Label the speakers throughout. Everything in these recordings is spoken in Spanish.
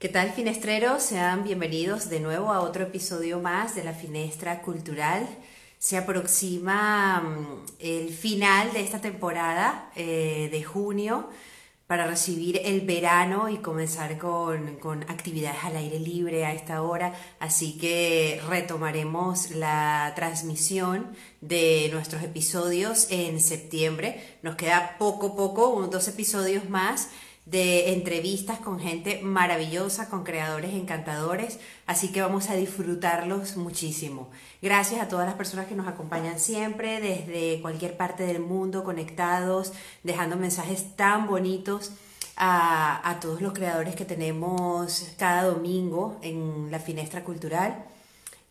Speaker 1: ¿Qué tal, finestreros? Sean bienvenidos de nuevo a otro episodio más de la Finestra Cultural. Se aproxima mm, el final de esta temporada eh, de junio para recibir el verano y comenzar con, con, actividades al aire libre a esta hora. Así que retomaremos la transmisión de nuestros episodios en septiembre. Nos queda poco, poco, unos dos episodios más de entrevistas con gente maravillosa, con creadores encantadores, así que vamos a disfrutarlos muchísimo. Gracias a todas las personas que nos acompañan siempre, desde cualquier parte del mundo, conectados, dejando mensajes tan bonitos. A, todos los creadores que tenemos cada domingo en la Finestra Cultural.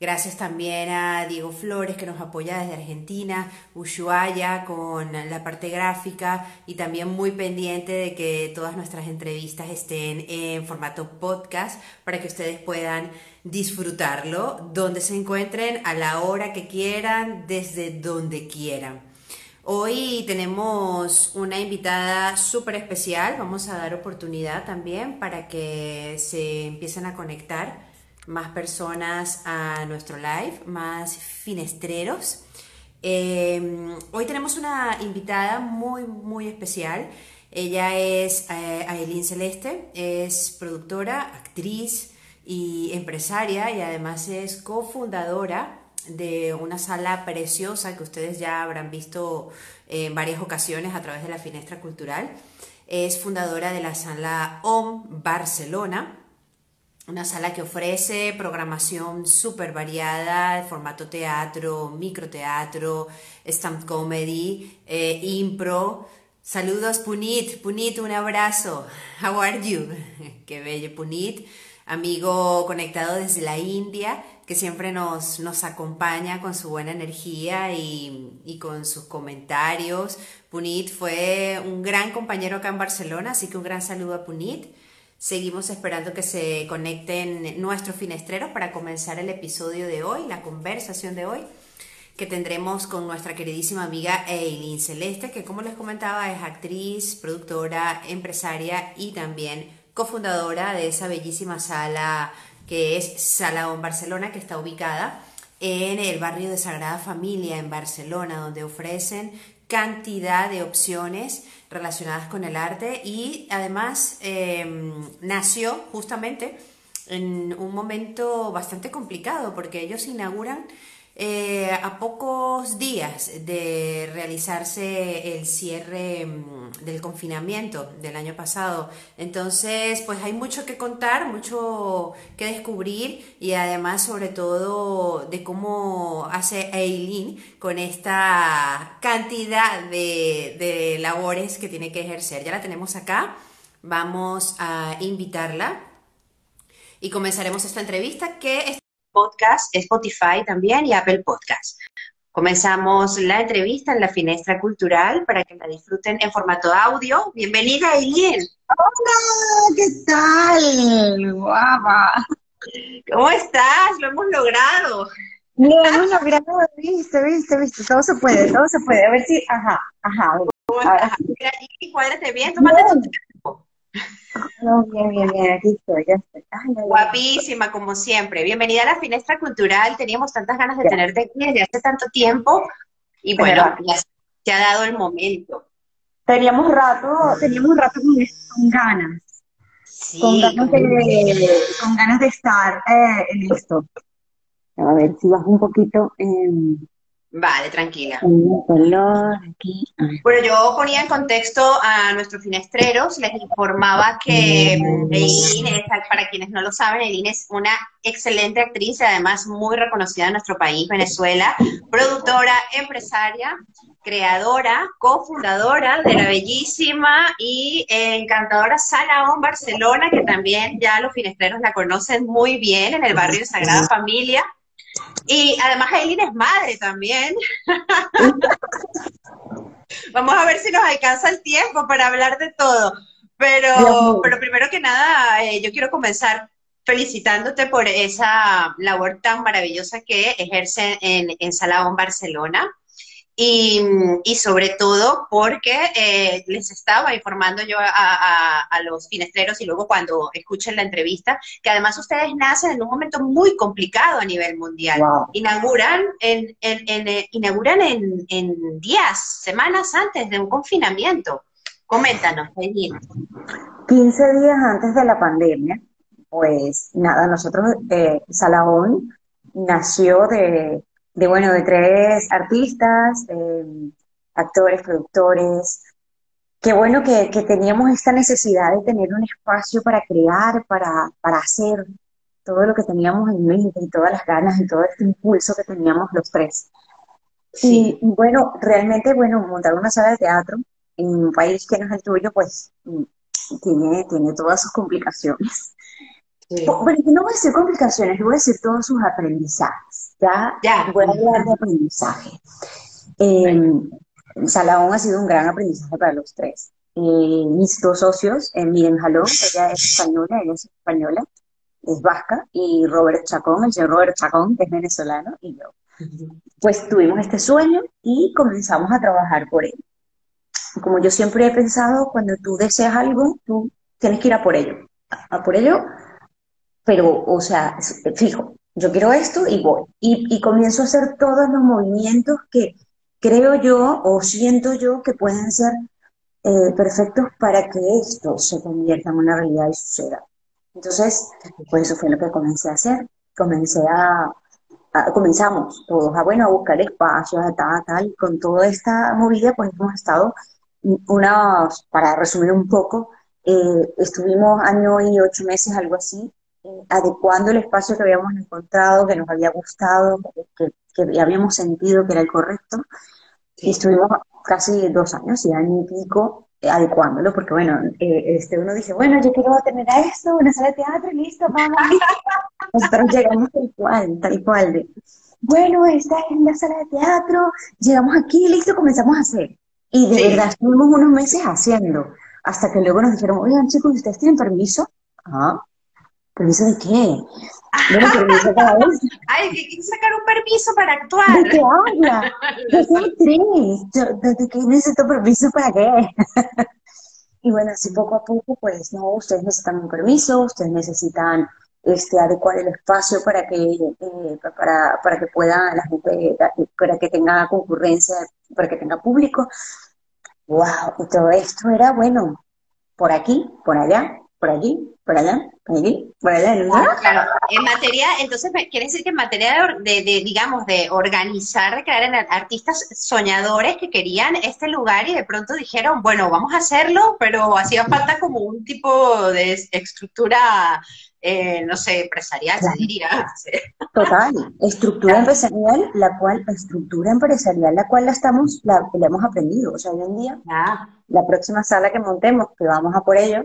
Speaker 1: Gracias también a Diego Flores que nos apoya desde Argentina, Ushuaia con la parte gráfica y también muy pendiente de que todas nuestras entrevistas estén en formato podcast para que ustedes puedan disfrutarlo donde se encuentren, a la hora que quieran, desde donde quieran. Hoy tenemos una invitada súper especial, vamos a dar oportunidad también para que se empiecen a conectar más personas a nuestro live, más finestreros. Em, hoy tenemos una invitada muy, muy especial. Ella es eh, Aileen Celeste, es productora, actriz y empresaria y además es cofundadora de una sala preciosa que ustedes ya habrán visto en varias ocasiones a través de la Finestra Cultural. Es fundadora de la sala OM Barcelona una sala que ofrece programación súper variada, formato teatro, microteatro, stand comedy, eh, impro. Saludos Punit, Punit, un abrazo. How are you? Qué bello Punit, amigo conectado desde la India, que siempre nos, nos acompaña con su buena energía y, y con sus comentarios. Punit fue un gran compañero acá en Barcelona, así que un gran saludo a Punit. Seguimos esperando que se conecten nuestros finestreros para comenzar el episodio de hoy, la conversación de hoy que tendremos con nuestra queridísima amiga Eileen Celeste, que como les comentaba es actriz, productora, empresaria y también cofundadora de esa bellísima sala que es Sala On Barcelona, que está ubicada en el barrio de Sagrada Familia en Barcelona, donde ofrecen cantidad de opciones relacionadas con el arte y además em, nació justamente en un momento bastante complicado porque ellos inauguran eh, a pocos días de realizarse el cierre mm, del confinamiento del año pasado. Entonces, pues hay mucho que contar, mucho que descubrir y además sobre todo de cómo hace Eileen con esta cantidad de, de labores que tiene que ejercer. Ya la tenemos acá, vamos a invitarla y comenzaremos esta entrevista que podcast, Spotify también y Apple Podcast. Comenzamos la entrevista en la Finestra Cultural para que la disfruten en formato audio. Bienvenida, Eileen.
Speaker 2: Hola, ¿qué tal? Guapa.
Speaker 1: ¿Cómo estás? Lo hemos logrado.
Speaker 2: Lo hemos logrado, viste, viste, viste. Todo se puede, todo se puede. A ver si, ajá, ajá.
Speaker 1: Mira, cuádrate bien, tómate tu tiempo.
Speaker 2: No, bien, bien, bien, aquí estoy, ya estoy.
Speaker 1: Guapísima, como siempre. Bienvenida a la Finestra Cultural. Teníamos tantas ganas de tenerte aquí desde hace tanto tiempo y bueno, ya se ha dado el momento.
Speaker 2: Teníamos rato, teníamos rato con, con ganas. Sí, con, ganas de, con ganas de estar eh, en esto. A ver si bajo un poquito. Eh,
Speaker 1: Vale, tranquila.
Speaker 2: aquí.
Speaker 1: Bueno, yo ponía en contexto a nuestros finestreros, les informaba que Eileen, para quienes no lo saben, Eileen es una excelente actriz y además muy reconocida en nuestro país, Venezuela, productora, empresaria, creadora, cofundadora de la bellísima y encantadora Sala On Barcelona, que también ya los finestreros la conocen muy bien en el barrio de Sagrada Familia. Y además Aileen es madre también. Vamos a ver si nos alcanza el tiempo para hablar de todo. Pero, pero primero que nada, eh, yo quiero comenzar felicitándote por esa labor tan maravillosa que ejerce en, en Barcelona. Y, y sobre todo porque eh, les estaba informando yo a, a, los finestreros y luego cuando escuchen la entrevista, que además ustedes nacen en un momento muy complicado a nivel mundial. Inauguran, en, en, eh, inauguran en, en días, semanas antes de un confinamiento. Coméntanos, Eileen.
Speaker 2: 15 días antes de la pandemia, pues nada, nosotros, eh, Salahón nació de, de, bueno, de tres artistas, eh, actores, productores. Qué bueno que, que, teníamos esta necesidad de tener un espacio para crear, para, para hacer todo lo que teníamos en mente y todas las ganas y todo este impulso que teníamos los tres. Sí. Y bueno, realmente, bueno, montar una sala de teatro en un país que no es el tuyo, pues mm, tiene, tiene todas sus complicaciones. Bueno, no voy a decir complicaciones, voy a decir todos sus aprendizajes. Ya, ya. voy a hablar de aprendizaje. Eh, Salahón ha sido un gran aprendizaje para los tres. Eh, mis dos socios, eh, Miriam Jalón, ella es española, ella es española, es vasca, y Robert Chacón, el señor Robert Chacón, que es venezolano, y yo. Pues tuvimos este sueño y comenzamos a trabajar por él como yo siempre he pensado, cuando tú deseas algo, tú tienes que ir a por ello, a por ello, pero, o sea, fijo, yo quiero esto y voy. Y, comienzo a hacer todos los movimientos que creo yo o siento yo que pueden ser eh, perfectos para que esto se convierta en una realidad y suceda. Entonces, pues eso fue lo que comencé a hacer. Comencé a, comenzamos todos a, bueno, a buscar espacios, a tal, tal, con toda esta movida, pues hemos estado unas, para resumir un poco, eh, estuvimos año y ocho meses, algo así, adecuando el espacio que habíamos encontrado, que nos había gustado, que, que habíamos sentido que era el correcto. Y estuvimos casi dos años y año y pico eh, adecuándolo, porque bueno, este uno dice, bueno, yo quiero tener a esto, una sala de teatro, listo, vamos. Nosotros llegamos tal cual, tal cual de, bueno, esta es la sala de teatro, llegamos aquí, listo, comenzamos a hacer. Y de verdad estuvimos unos meses haciendo, hasta que luego nos dijeron, oigan chicos, ¿ustedes tienen permiso? Ah, ¿permiso de qué?
Speaker 1: Bueno, permiso para eso. Ay, que quiero sacar un permiso para actuar.
Speaker 2: ¿De qué habla? Yo soy actriz. ¿De qué necesito permiso para qué? y bueno, así poco a poco, pues no, ustedes necesitan un permiso, ustedes necesitan este, adecuar el espacio para que, eh, para, para que pueda la gente, para que tenga concurrencia, para que tenga público. ¡Wow! Y todo esto era, bueno, por aquí, por allá, por allí, por allá, por allí, por allá. ¿no?
Speaker 1: Claro, en materia, entonces quiere decir que en materia de, de, digamos, de organizar, de crear artistas soñadores que querían este lugar y de pronto dijeron, bueno, vamos a hacerlo, pero hacía falta como un tipo de estructura eh, no sé, empresarial, se diría.
Speaker 2: Total, estructura empresarial, la cual, estructura empresarial, la cual la estamos, la, hemos aprendido. O sea, hoy en día, la próxima sala que montemos, que vamos a por ello,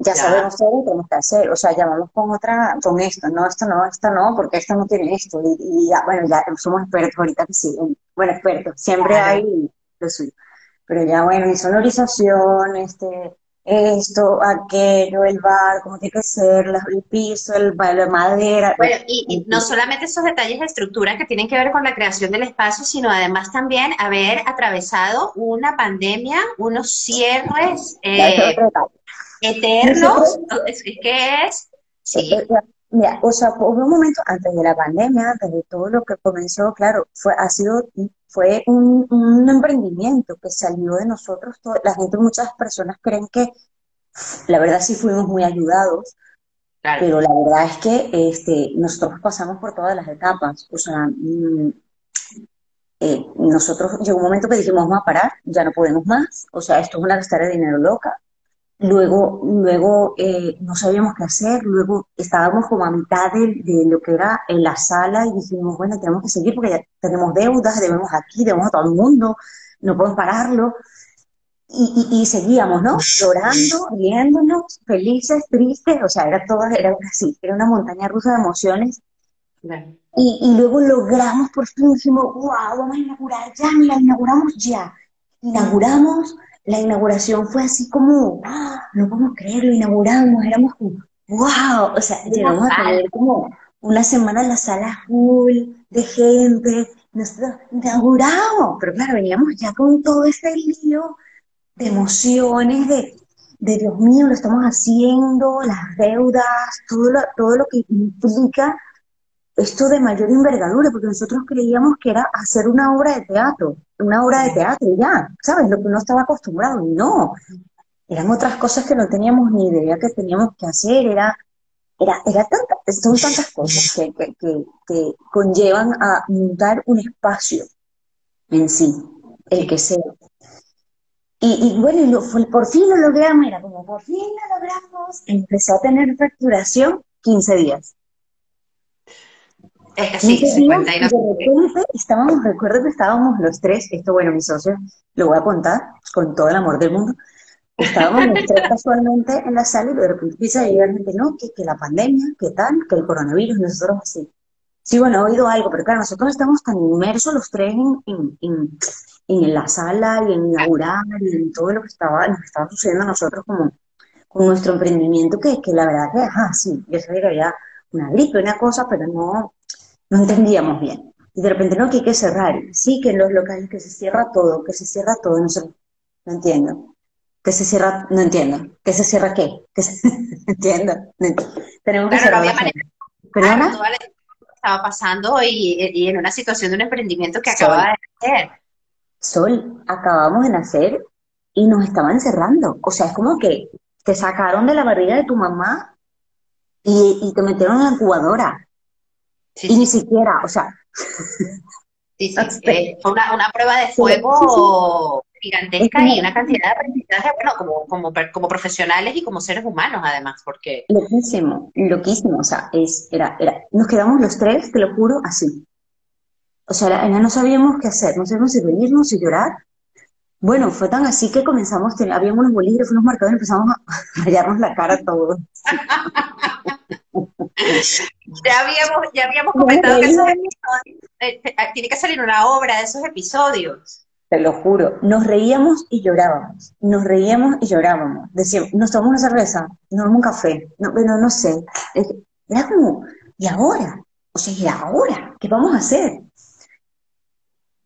Speaker 2: ya, sabemos todo lo que tenemos que hacer. O sea, llamamos con otra, con esto, no, esto no, esto no, porque esto no tiene esto. Y, ya, bueno, ya somos expertos ahorita que sí, bueno, expertos, siempre hay lo suyo. Pero ya, bueno, y sonorización, este, esto, aquello, el bar, cómo tiene que ser, el piso, el, la madera.
Speaker 1: Bueno, y, no solamente esos detalles de estructura que tienen que ver con la creación del espacio, sino además también haber atravesado una pandemia, unos cierres eh, eternos. ¿Qué es?
Speaker 2: Sí. Eh, eh, mira, o sea, hubo un momento antes de la pandemia, antes de todo lo que comenzó, claro, fue, ha sido fue un, un, emprendimiento que salió de nosotros. la gente, muchas personas creen que la verdad sí fuimos muy ayudados, pero la verdad es que este, nosotros pasamos por todas las etapas. O sea, mm, eh, nosotros llegó un momento que dijimos, vamos a parar, ya no podemos más. O sea, esto es una gastar de dinero loca. Luego, luego eh, no sabíamos qué hacer, luego estábamos como a mitad de, lo que era en la sala y dijimos, bueno, tenemos que seguir porque ya tenemos deudas, debemos aquí, debemos a todo el mundo, no podemos pararlo. Y, seguíamos, ¿no? Llorando, riéndonos, felices, tristes, o sea, era todo, era así, era una montaña rusa de emociones. Y, y, luego logramos, por fin dijimos, wow, vamos a inaugurar ya, la inauguramos ya. Inauguramos la inauguración fue así como, ¡Ah! no podemos creer, lo inauguramos, éramos como, wow, o sea, llegamos a tener como una semana en la sala full de gente, nosotros inauguramos, pero claro, veníamos ya con todo ese lío de emociones, de, de Dios mío, lo estamos haciendo, las deudas, todo lo, todo lo que implica esto de mayor envergadura, porque nosotros creíamos que era hacer una obra de teatro, una obra de teatro ya, ¿sabes? Lo que uno estaba acostumbrado, no. Eran otras cosas que no teníamos ni idea que teníamos que hacer, era, era, era tanta, son tantas cosas que, que, que, conllevan a montar un espacio en sí, el que sea. Y, y bueno, lo, por fin lo logramos, era como por fin lo logramos, empezó a tener facturación 15 días.
Speaker 1: Es sí, 50 y no. De
Speaker 2: repente estábamos, recuerdo que estábamos los tres, esto bueno, mi socio, lo voy a contar con todo el amor del mundo, estábamos los tres casualmente en la sala y de repente empieza a llegar gente, no, que, que la pandemia, que tal, que el coronavirus, nosotros así. Sí, bueno, he oído algo, pero claro, nosotros estamos tan inmersos los tres en, en, en, la sala y en inaugurar y en todo lo que estaba, nos estaba sucediendo a nosotros como con nuestro emprendimiento, que, que la verdad que, ajá, sí, yo sabía que había una gripe, una cosa, pero no, no entendíamos bien. Y de repente, no, que hay que cerrar. Sí, que en los locales, que se cierra todo, que se cierra todo, no sé, no entiendo. Que se cierra, no entiendo. ¿Que se cierra qué? Que se... entiendo. Tenemos que cerrar.
Speaker 1: No estaba pasando y, en una situación de un emprendimiento que acababa de nacer.
Speaker 2: Sol, acabamos de nacer y nos estaban cerrando. O sea, es como que te sacaron de la barriga de tu mamá y, y te metieron en la incubadora y ni siquiera, o sea.
Speaker 1: Sí, sí, eh, fue una, una, prueba de fuego gigantesca y una cantidad de aprendizaje, bueno, como, como, como profesionales y como seres humanos, además, porque.
Speaker 2: Loquísimo, loquísimo, o sea, es, era, era, nos quedamos los tres, te lo juro, así. O sea, no sabíamos qué hacer, no sabíamos si reírnos, si llorar. Bueno, fue tan así que comenzamos, habíamos unos bolígrafos, unos marcadores, empezamos a rayarnos la cara todos.
Speaker 1: ya habíamos, ya habíamos comentado que esos episodios, eh, eh, tiene que salir una obra de esos episodios.
Speaker 2: Te lo juro, nos reíamos y llorábamos, nos reíamos y llorábamos. Decíamos, nos tomamos una cerveza, nos tomamos un café, no, bueno, no sé. Era como, ¿y ahora? O sea, ¿y ahora? ¿Qué vamos a hacer?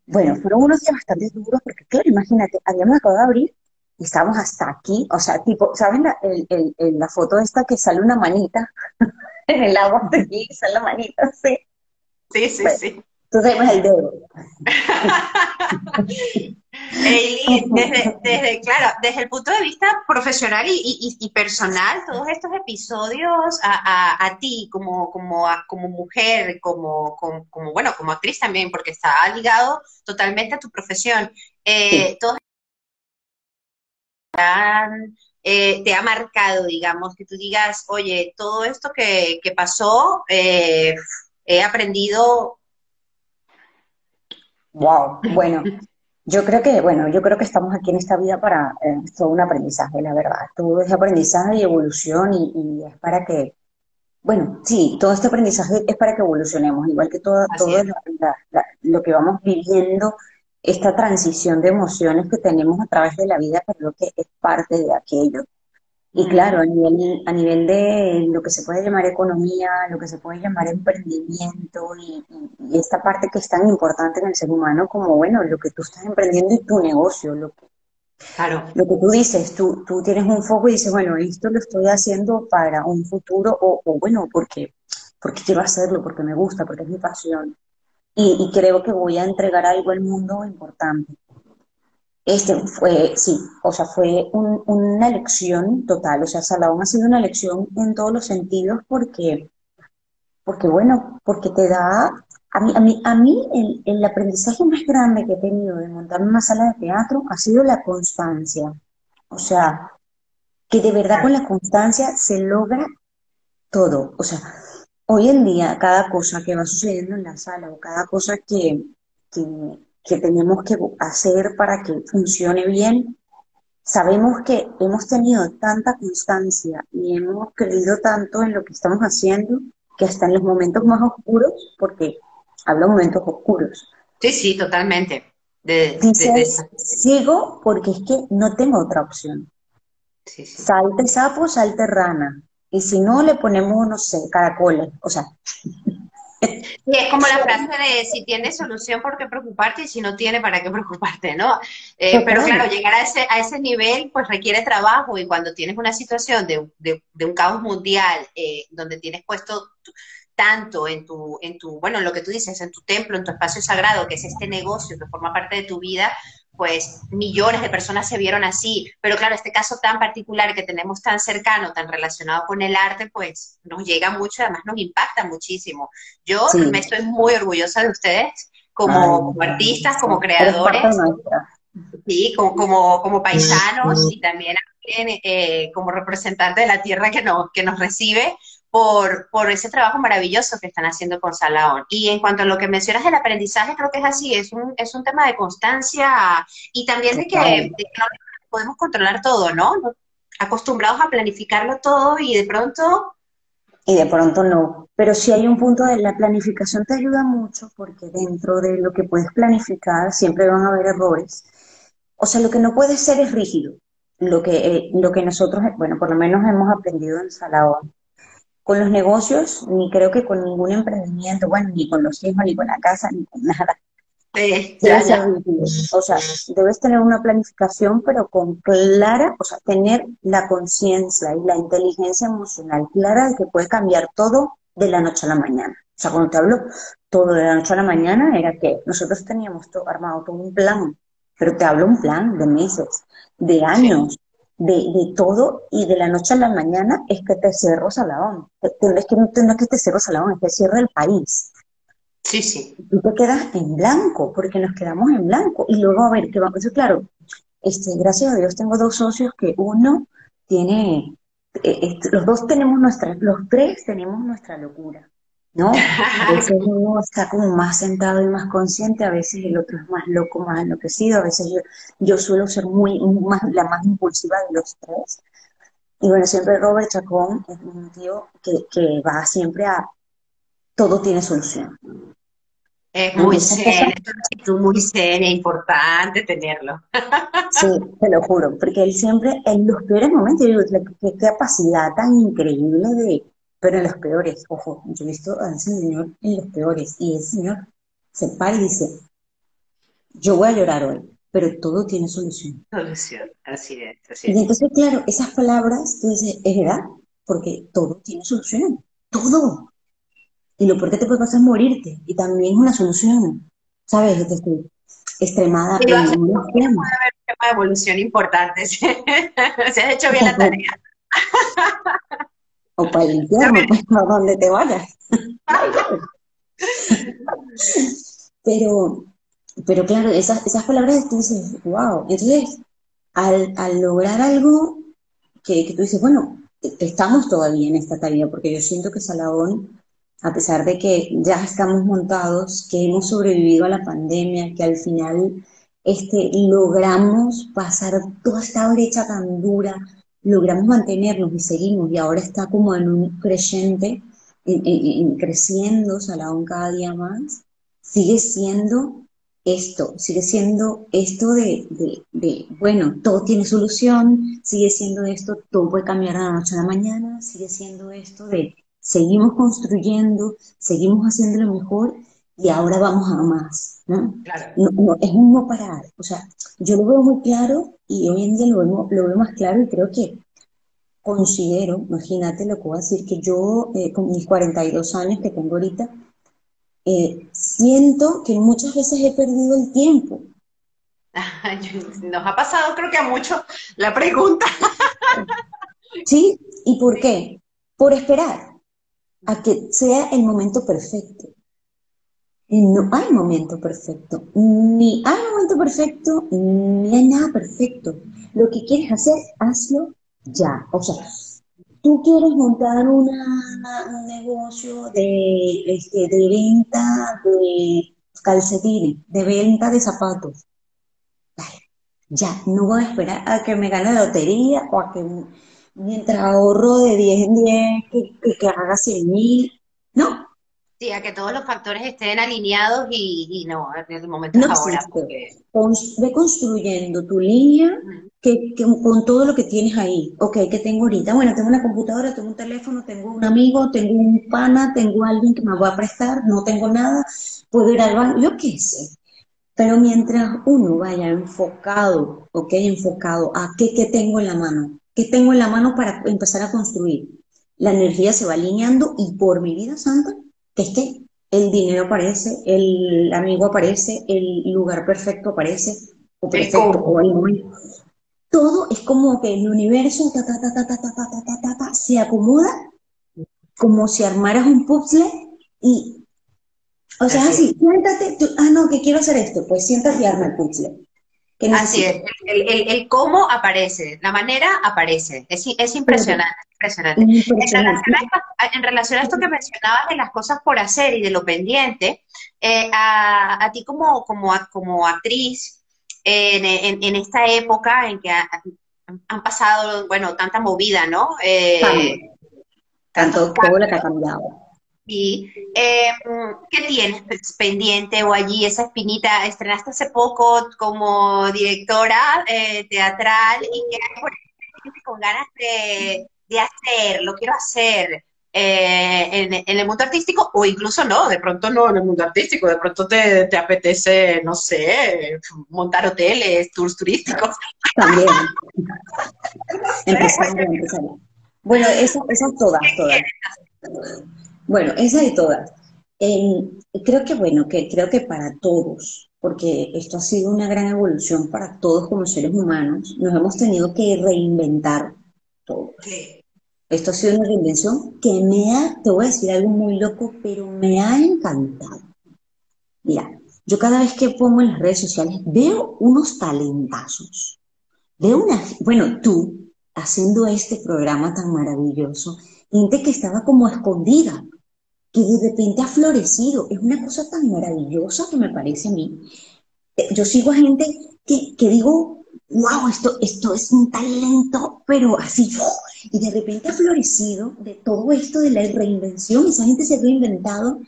Speaker 2: Bueno, fueron unos días bastante duros porque, claro, imagínate, habíamos acabado de abrir y estábamos hasta aquí, o sea, tipo, ¿saben la, el, la foto esta que sale una manita en el agua de aquí, sale la manita, sí?
Speaker 1: Sí, sí, sí.
Speaker 2: Entonces vemos el dedo.
Speaker 1: desde, desde, claro, desde el punto de vista profesional y, y, personal, todos estos episodios a, a, a ti como, como, como mujer, como, como, bueno, como actriz también, porque está ligado totalmente a tu profesión, eh, todos eh, te ha marcado, digamos, que tú digas, oye, todo esto que, pasó, eh, he aprendido.
Speaker 2: Wow, bueno, yo creo que, bueno, yo creo que estamos aquí en esta vida para eh, todo un aprendizaje, la verdad. Todo es aprendizaje y evolución y, es para que, bueno, sí, todo este aprendizaje es para que evolucionemos, igual que todo, todo lo que vamos viviendo esta transición de emociones que tenemos a través de la vida, creo que es parte de aquello. Y claro, a nivel, a nivel de lo que se puede llamar economía, lo que se puede llamar emprendimiento y, esta parte que es tan importante en el ser humano como, bueno, lo que tú estás emprendiendo y tu negocio, lo que,
Speaker 1: claro.
Speaker 2: lo que tú dices, tú, tú tienes un foco y dices, bueno, esto lo estoy haciendo para un futuro o, o bueno, porque, porque quiero hacerlo, porque me gusta, porque es mi pasión y, creo que voy a entregar algo al mundo importante. Este fue, sí, o sea, fue una lección total, o sea, Salón ha sido una lección en todos los sentidos porque, porque bueno, porque te da, a mí, a mí, a mí el, el aprendizaje más grande que he tenido de montar una sala de teatro ha sido la constancia, o sea, que de verdad con la constancia se logra todo, o sea, hoy en día cada cosa que va sucediendo en la sala o cada cosa que, que, tenemos que hacer para que funcione bien, sabemos que hemos tenido tanta constancia y hemos creído tanto en lo que estamos haciendo que hasta en los momentos más oscuros, porque hablo de momentos oscuros.
Speaker 1: Sí, sí, totalmente.
Speaker 2: sigo porque es que no tengo otra opción. Salte sapo, salte rana. Y si no, le ponemos, no sé, caracoles. O sea,
Speaker 1: Y es como la frase de si tiene solución, ¿por qué preocuparte? Y si no tiene, ¿para qué preocuparte? ¿no? Eh, pero claro, llegar a ese, a ese nivel pues requiere trabajo y cuando tienes una situación de, de, un caos mundial eh, donde tienes puesto tanto en tu, en tu, bueno, lo que tú dices, en tu templo, en tu espacio sagrado, que es este negocio que forma parte de tu vida, pues millones de personas se vieron así. Pero claro, este caso tan particular que tenemos tan cercano, tan relacionado con el arte, pues nos llega mucho además nos impacta muchísimo. Yo me estoy muy orgullosa de ustedes como, artistas, como creadores, sí, como, como, como paisanos y también eh, como representante de la tierra que nos, que nos recibe por, por ese trabajo maravilloso que están haciendo con Salaón. Y en cuanto a lo que mencionas del aprendizaje, creo que es así, es un, es un tema de constancia y también de que, no podemos controlar todo, ¿no? Acostumbrados a planificarlo todo y de pronto...
Speaker 2: Y de pronto no. Pero si hay un punto de la planificación te ayuda mucho porque dentro de lo que puedes planificar siempre van a haber errores. O sea, lo que no puede ser es rígido. Lo que, eh, lo que nosotros, bueno, por lo menos hemos aprendido en Salaón, con los negocios, ni creo que con ningún emprendimiento, bueno, ni con los hijos, ni con la casa, ni con nada. O sea, debes tener una planificación, pero con clara, o sea, tener la conciencia y la inteligencia emocional clara de que puede cambiar todo de la noche a la mañana. O sea, cuando te hablo todo de la noche a la mañana, era que nosotros teníamos todo, armado todo un plan, pero te hablo un plan de meses, de años, de, todo y de la noche a la mañana es que te cerró Salaón. Es que no, es que te cerró Salaón, es que cierra el país.
Speaker 1: Sí, sí.
Speaker 2: Tú te quedas en blanco, porque nos quedamos en blanco. Y luego, a ver, ¿qué vamos a Claro, este, gracias a Dios tengo dos socios que uno tiene, eh, los dos tenemos nuestra, los tres tenemos nuestra locura. ¿No? A veces uno está como más sentado y más consciente, a veces el otro es más loco, más enloquecido, a veces yo, yo suelo ser muy, más, la más impulsiva de los tres. Y bueno, siempre Robert Chacón es un tío que, que va siempre a todo tiene solución.
Speaker 1: Es muy serio, es muy seria, importante tenerlo.
Speaker 2: Sí, te lo juro, porque él siempre, en los peores momentos, yo digo, qué capacidad tan increíble de, pero en los peores, ojo, yo he visto a ese señor en los peores y ese señor se para y dice, yo voy a llorar hoy, pero todo tiene solución.
Speaker 1: Solución, así es. Así es.
Speaker 2: Y entonces, claro, esas palabras, tú dices, es verdad, porque todo tiene solución, todo. Y lo peor que te puede pasar es morirte, y también es una solución, ¿sabes? Es decir, extremada.
Speaker 1: Puede haber un tema de evolución importante, se has hecho bien la tarea.
Speaker 2: o para el infierno, a donde te vayas. pero, pero claro, esas, esas palabras tú dices, wow. Entonces, al, al lograr algo que, que, tú dices, bueno, estamos todavía en esta tarea, porque yo siento que Salahón, a pesar de que ya estamos montados, que hemos sobrevivido a la pandemia, que al final este, logramos pasar toda esta brecha tan dura, logramos mantenernos y seguimos, y ahora está como en un creciente, en, creciendo, cada día más, sigue siendo esto, sigue siendo esto de, de, bueno, todo tiene solución, sigue siendo esto, todo puede cambiar de la noche a la mañana, sigue siendo esto de seguimos construyendo, seguimos haciendo lo mejor y ahora vamos a más, ¿no? no, es un no parar, o sea, yo lo veo muy claro y hoy en día lo veo, lo veo más claro y creo que considero, imagínate lo que voy a decir, que yo eh, con mis 42 años que tengo ahorita, eh, siento que muchas veces he perdido el tiempo.
Speaker 1: Nos ha pasado creo que a muchos la pregunta.
Speaker 2: Sí, ¿y por qué? Por esperar a que sea el momento perfecto. No hay momento perfecto, ni hay momento perfecto, ni hay nada perfecto. Lo que quieres hacer, hazlo ya. O sea, tú quieres montar una, un negocio de, este, de venta de calcetines, de venta de zapatos. ya, no voy a esperar a que me gane la lotería o a que mientras ahorro de 10 en 10 que, que, haga 100 mil. No,
Speaker 1: Sí, a que todos los factores estén alineados y, no, en el momento no ahora.
Speaker 2: Ve construyendo tu línea, que, con todo lo que tienes ahí. Ok, ¿qué tengo ahorita? Bueno, tengo una computadora, tengo un teléfono, tengo un amigo, tengo un pana, tengo alguien que me va a prestar, no tengo nada, puedo ir al baño, yo qué sé. Pero mientras uno vaya enfocado, ok, enfocado a qué, qué tengo en la mano, qué tengo en la mano para empezar a construir, la energía se va alineando y por mi vida santa, que es que el dinero aparece, el amigo aparece, el lugar perfecto aparece, o perfecto, o el momento. Todo es como que el universo ta, ta, ta, ta, ta, ta, ta, se acomoda como si armaras un puzzle y, o sea, así, siéntate, ah, no, que quiero hacer esto, pues siéntate y arma el puzzle.
Speaker 1: Así es, el, cómo aparece, la manera aparece, es, es impresionante, impresionante. En, relación a esto, que mencionabas de las cosas por hacer y de lo pendiente, eh, a, ti como, como, como actriz, en, esta época en que han pasado, bueno, tanta movida, ¿no?
Speaker 2: Eh, tanto, todo lo que ha cambiado.
Speaker 1: Y eh, ¿qué tienes pendiente o allí esa espinita? Estrenaste hace poco como directora eh, teatral y que con ganas de, de hacer, lo quiero hacer. Eh, en, el mundo artístico o incluso no, de pronto no en el mundo artístico, de pronto te, te apetece, no sé, montar hoteles, tours turísticos.
Speaker 2: También. Bueno, esas, todas, todas. Bueno, esas y todas. creo que, bueno, que creo que para todos, porque esto ha sido una gran evolución para todos como seres humanos, nos hemos tenido que reinventar todos. Esto ha sido una reinvención que me ha, te voy a decir algo muy loco, pero me ha encantado. Mira, yo cada vez que pongo en las redes sociales veo unos talentazos. Veo una, bueno, tú haciendo este programa tan maravilloso, gente que estaba como escondida, que de repente ha florecido. Es una cosa tan maravillosa que me parece a mí. Eh, yo sigo a gente que, que digo, wow, esto, esto es un talento, pero así, y de repente ha florecido de todo esto de la reinvención, esa gente se ha reinventado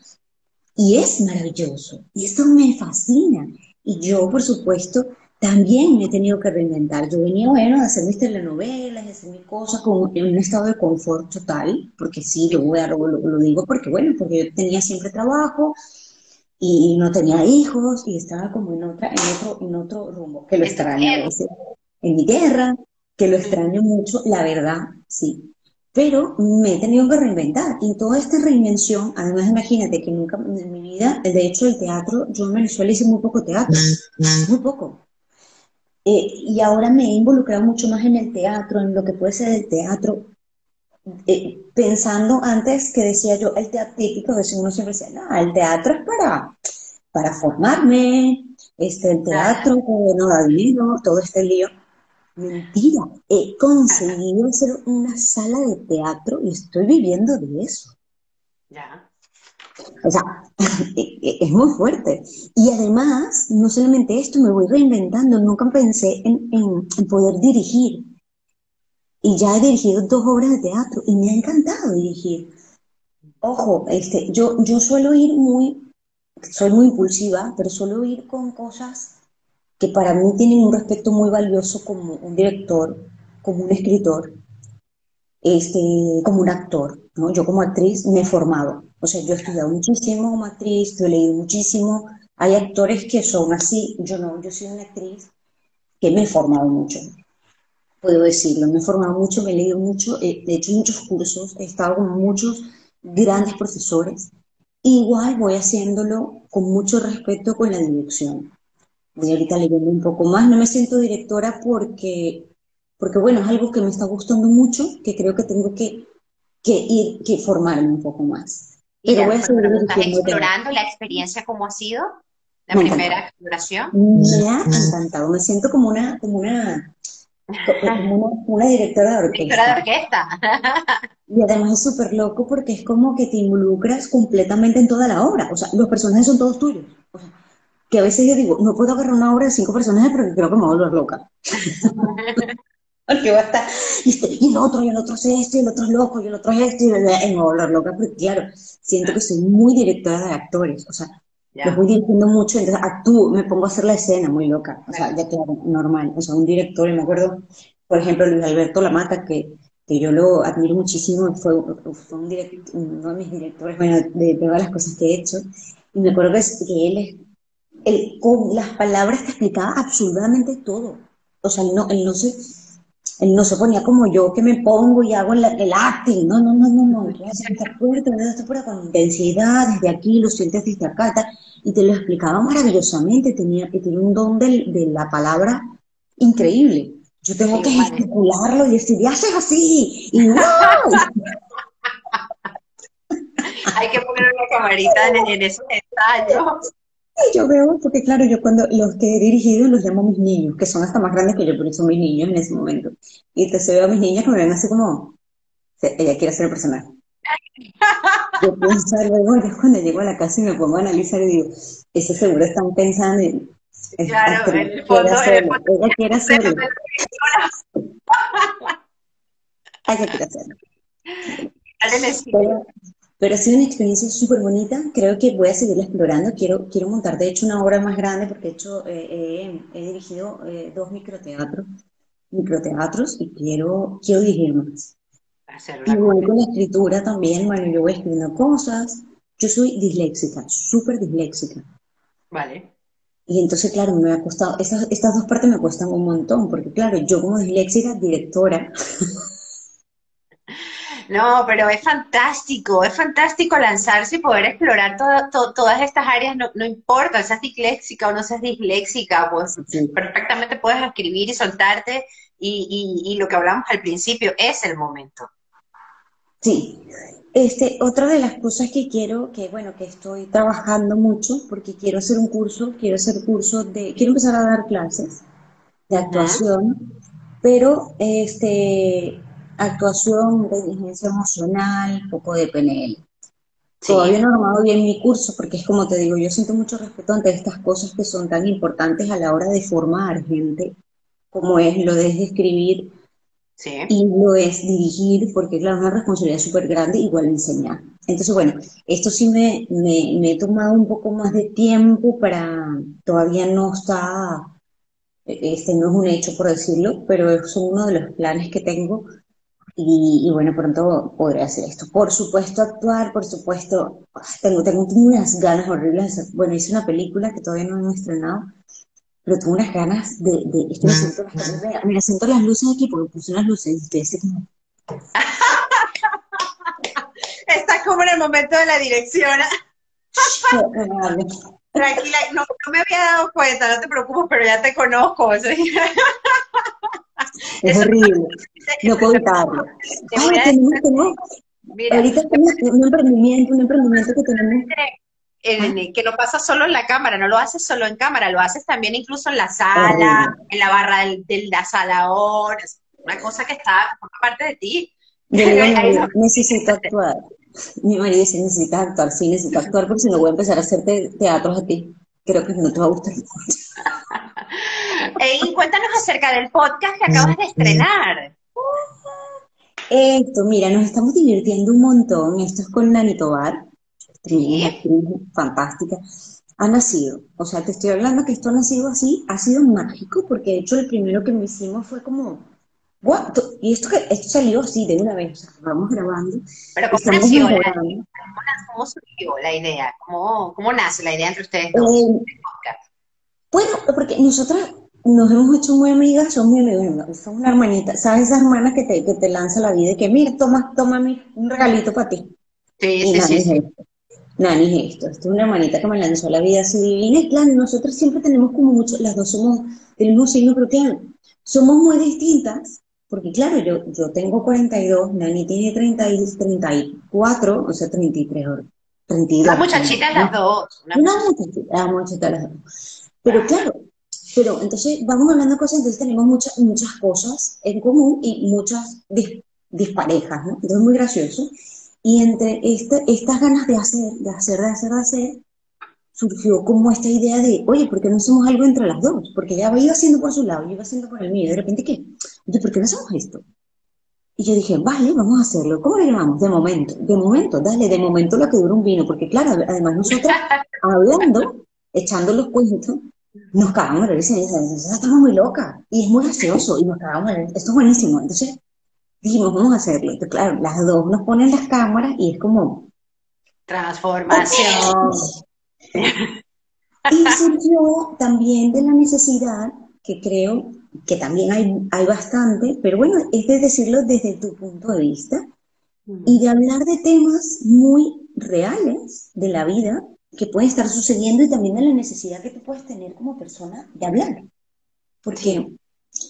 Speaker 2: y es maravilloso, y esto me fascina. Y yo, por supuesto, también me he tenido que reinventar. Yo venía, bueno, a hacer mis telenovelas, a hacer mis cosas con, en un estado de confort total, porque sí, yo voy a, lo, lo digo porque, bueno, porque yo tenía siempre trabajo, y no tenía hijos y estaba como en otra en otro en otro rumbo que lo extraño a veces en mi guerra que lo extraño mucho la verdad sí. Pero me he tenido que reinventar y toda esta reinvención además imagínate que nunca en mi vida de hecho el teatro yo en Venezuela hice muy poco teatro muy poco eh, y ahora me he involucrado mucho más en el teatro en lo que puede ser el teatro eh, pensando antes que decía yo, el teatro típico, uno siempre decía, no, el teatro es para, para formarme, este, el teatro no da dinero, todo este lío. Mentira, he conseguido hacer una sala de teatro y estoy viviendo de eso. Ya. O sea, e, e, es muy fuerte. Y además, no solamente esto, me voy reinventando. Nunca pensé en, en poder dirigir y ya he dirigido dos obras de teatro y me ha encantado dirigir. Ojo, este, yo, yo suelo ir muy, soy muy impulsiva, pero suelo ir con cosas que para mí tienen un respeto muy valioso como un director, como un escritor, este, como un actor. ¿no? Yo como actriz me he formado. O sea, yo he estudiado muchísimo como actriz, yo he leído muchísimo. Hay actores que son así, yo no, yo soy una actriz que me he formado mucho puedo decirlo. Me he formado mucho, me he leído mucho, he hecho muchos cursos, he estado con muchos grandes profesores. Igual voy haciéndolo con mucho respeto con la dirección. Voy ahorita leyendo un poco más. No me siento directora porque, porque bueno, es algo que me está gustando mucho, que creo que tengo que, que ir, que formarme un poco más.
Speaker 1: Pero voy a seguir ¿Estás explorando la experiencia cómo ha sido? La primera exploración. Me
Speaker 2: ha encantado. Me siento como una, como una como una, directora de orquesta.
Speaker 1: Directora de orquesta.
Speaker 2: y además es súper loco porque es como que te involucras completamente en toda la obra. O sea, los personajes son todos tuyos. O sea, que a veces yo digo, no puedo agarrar una obra de cinco personajes porque creo que me voy a volver loca. porque va a estar, y, y, el otro, y el otro es esto, y el otro es loco, y el otro es esto, y a volver loca porque claro, siento que soy muy directora de actores. O sea, los voy dirigiendo mucho, entonces actúo, me pongo a hacer la escena muy loca, o sea, ya claro, normal, o sea, un director, y me acuerdo, por ejemplo, Luis Alberto Lamata, que, que yo lo admiro muchísimo, fue, fue un uno de mis directores, bueno, de, todas las cosas que he hecho, y me acuerdo que, que él, él, con las palabras te explicaba absolutamente todo, o sea, no, él no se él no se ponía como yo que me pongo y hago el, el acting, no, no, no, no, no, esta puerta con intensidad, desde aquí, lo sientes desde acá, y te lo explicaba maravillosamente, tenía, tenía un don de, de la palabra increíble. Yo tengo que gesticularlo y decir, ya haces así, y no.
Speaker 1: Hay que poner una camarita en, en esos ensayos.
Speaker 2: Yo veo, porque claro, yo cuando los que he dirigido los llamo mis niños, que son hasta más grandes que yo, pero son mis niños en ese momento. Y entonces veo a mis niñas que me ven así como, ella quiere ser el personaje. Yo pienso luego, yo cuando llego a la casa y me pongo a analizar y digo, ese seguro están pensando en...
Speaker 1: Claro, en el fondo,
Speaker 2: ella quiere hacerlo. Ella quiere hacerlo. Pero, pero ha sido una experiencia súper bonita, creo que voy a seguir explorando, quiero, quiero montar de hecho una obra más grande porque he, hecho, eh, he dirigido eh, dos microteatros, microteatros y quiero, quiero dirigir más. Y bueno, con la escritura también, bueno, yo voy escribiendo cosas, yo soy disléxica, súper disléxica.
Speaker 1: Vale.
Speaker 2: Y entonces, claro, me ha costado, estas, estas dos partes me cuestan un montón, porque claro, yo como disléxica, directora,
Speaker 1: No, pero es fantástico, es fantástico lanzarse y poder explorar todas estas áreas, no, no, importa, seas disléxica o no seas disléxica, pues perfectamente puedes escribir y soltarte y, y, lo que hablamos al principio es el momento.
Speaker 2: Sí, este, otra de las cosas que quiero, que bueno, que estoy trabajando mucho, porque quiero hacer un curso, quiero hacer curso de, quiero empezar a dar clases de actuación, pero este, actuación, inteligencia emocional, poco de PNL. Todavía no he armado bien mi curso porque es como te digo, yo siento mucho respeto ante estas cosas que son tan importantes a la hora de formar gente, como es lo de escribir y lo es dirigir, porque claro, es una responsabilidad súper grande, igual enseñar. Entonces, bueno, esto sí me, me, me, he tomado un poco más de tiempo para, todavía no está, este no es un hecho por decirlo, pero es uno de los planes que tengo y, bueno, pronto podré hacer esto. Por supuesto, actuar, por supuesto, tengo, tengo unas ganas horribles. Bueno, hice una película que todavía no hemos estrenado, pero tengo unas ganas de. de estoy las, mira, siento las luces aquí porque puse unas luces y estoy como.
Speaker 1: Estás como en el momento de la dirección. Tranquila, no, no, me había dado cuenta, no te preocupes, pero ya te conozco.
Speaker 2: Es horrible. No puedo evitarlo. ahorita tenemos un emprendimiento, un emprendimiento que tenemos.
Speaker 1: que no pasa solo en la cámara, no lo haces solo en cámara, lo haces también incluso en la sala, en la barra de la sala una cosa que está parte de ti.
Speaker 2: necesito actuar. Mi marido dice, necesitas actuar, sí, necesito actuar porque si no voy a empezar a hacerte teatros a ti. Creo que no te va a gustar.
Speaker 1: Y cuéntanos acerca del podcast que acabas de estrenar.
Speaker 2: Esto, mira, nos estamos divirtiendo un montón. Esto es con Nani Tobar, fantástica. Ha nacido, o sea, te estoy hablando que esto ha nacido así, ha sido mágico, porque de hecho el primero que me hicimos fue como, ¿what? Y esto, esto salió así de una vez, o sea, vamos grabando.
Speaker 1: Pero ¿cómo nació? La, ¿Cómo surgió la idea? ¿Cómo, ¿Cómo, nace la idea entre ustedes dos? Eh,
Speaker 2: bueno, porque nosotras nos hemos hecho muy amigas, somos muy amigas, somos una hermanita, ¿sabes esa hermana que te, que te lanza la vida y que, mira, toma, toma un regalito para ti?
Speaker 1: Sí, sí, sí. sí.
Speaker 2: Nani es esto, esto es una hermanita que me lanzó la vida así divina y claro, nosotros siempre tenemos como mucho, las dos somos del mismo signo, pero claro, somos muy distintas, porque claro, yo, yo tengo 42, Nani tiene 30 34, o sea, 33 horas. 32.
Speaker 1: Las muchachitas las dos.
Speaker 2: Una muchachita, las muchachitas las dos. Pero claro, pero entonces vamos hablando de cosas, entonces tenemos muchas, muchas cosas en común y muchas disparejas, ¿no? Entonces es muy gracioso. Y entre este, estas ganas de hacer, de hacer, de hacer, de hacer, surgió como esta idea de, oye, ¿por qué no hacemos algo entre las dos? Porque ella iba haciendo por su lado, yo iba haciendo por el mío, y de repente, ¿qué? Oye, ¿por qué no hacemos esto? Y yo dije, vale, vamos a hacerlo. ¿Cómo le llamamos? De momento, de momento, dale, de momento lo que dura un vino, porque claro, además nosotros hablando, echando los cuentos, nos cagamos de risa y estamos muy locas, y es muy gracioso, y nos cagamos de Esto es buenísimo. Entonces dijimos, vamos a hacerlo. Entonces, claro, las dos nos ponen las cámaras y es como...
Speaker 1: Transformación.
Speaker 2: y surgió también de la necesidad, que creo que también hay, hay bastante, pero bueno, es de decirlo desde tu punto de vista y de hablar de temas muy reales de la vida que pueden estar sucediendo y también de la necesidad que tú puedes tener como persona de hablar. Porque,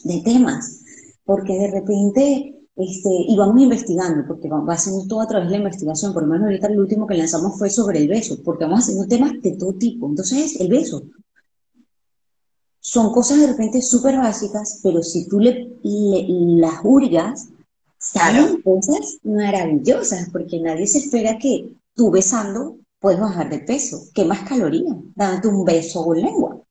Speaker 2: de temas, porque de repente, este, y vamos investigando, porque va haciendo todo a través de la investigación, por lo menos ahorita el último que lanzamos fue sobre el beso, porque vamos haciendo temas de todo tipo. Entonces, el beso, son cosas de repente súper básicas, pero si tú le, las hurgas, salen cosas maravillosas, porque nadie se espera que tú besando puedes bajar de peso. ¿Qué más calorías? Dándote un beso con lengua.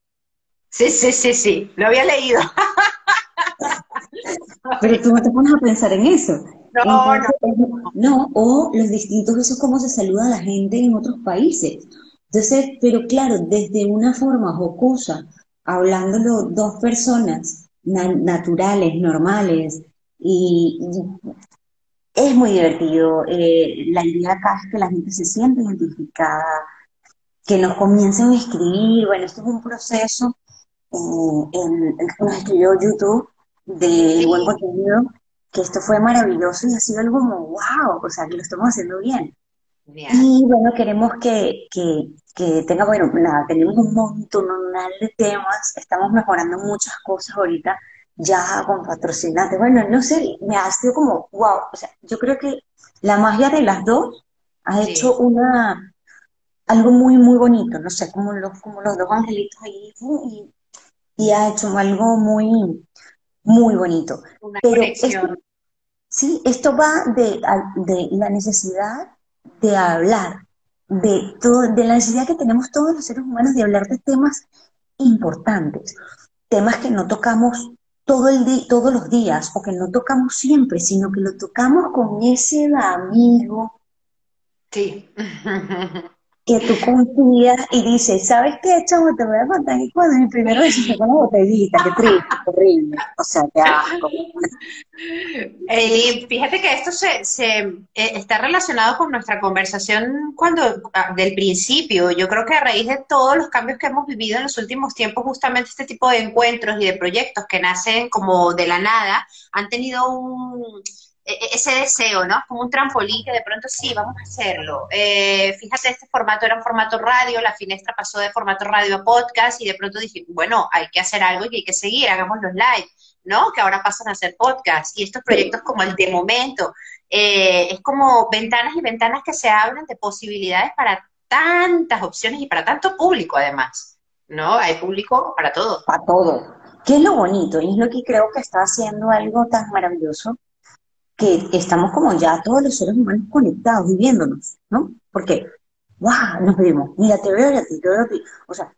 Speaker 1: Sí, sí, sí, sí, lo había leído.
Speaker 2: pero tú no te pones a pensar en eso.
Speaker 1: No, no.
Speaker 2: No, o los distintos besos, cómo se saluda a la gente en otros países. Entonces, pero claro, desde una forma jocosa, hablándolo dos personas naturales, normales, y, es muy divertido. Eh, la idea acá es que la gente se siente identificada, que nos comiencen a escribir. Bueno, esto es un proceso eh, en, que nos escribió YouTube de buen contenido, que esto fue maravilloso y ha sido algo como wow, o sea, que lo estamos haciendo bien. Y bueno, queremos que, que, que tenga, bueno, nada, tenemos un montón de temas, estamos mejorando muchas cosas ahorita ya con patrocinantes. Bueno, no sé, me ha sido como, wow, o sea, yo creo que la magia de las dos ha hecho una, algo muy, muy bonito, no sé, como los, como los dos angelitos ahí, y, y ha hecho algo muy, muy bonito. Pero sí, esto va de, de la necesidad de hablar, de, todo, de la necesidad que tenemos todos los seres humanos de hablar de temas importantes, temas que no tocamos todo el día, todos los días o que no tocamos siempre, sino que lo tocamos con ese amigo.
Speaker 1: Sí.
Speaker 2: que tú confías y dices, ¿sabes qué, chavo? Te voy a contar que cuando mi primero beso con la botellita, qué triste, horrible, o sea, qué asco.
Speaker 1: Eh, fíjate que esto se, se eh, está relacionado con nuestra conversación cuando ah, del principio. Yo creo que a raíz de todos los cambios que hemos vivido en los últimos tiempos, justamente este tipo de encuentros y de proyectos que nacen como de la nada, han tenido un ese deseo, ¿no? Como un trampolín que de pronto sí, vamos a hacerlo. Eh, fíjate, este formato era un formato radio, la finestra pasó de formato radio a podcast y de pronto dije, bueno, hay que hacer algo y hay que seguir, hagamos los live, ¿no? Que ahora pasan a ser podcast y estos proyectos como el de momento, eh, es como ventanas y ventanas que se abren de posibilidades para tantas opciones y para tanto público además, ¿no? Hay público para todo.
Speaker 2: Para todo. ¿Qué es lo bonito? Y es lo que creo que está haciendo algo tan maravilloso que estamos como ya todos los seres humanos conectados, viviéndonos, ¿no? Porque, wow, nos vemos, mira, te veo y a ti, te veo. O sea,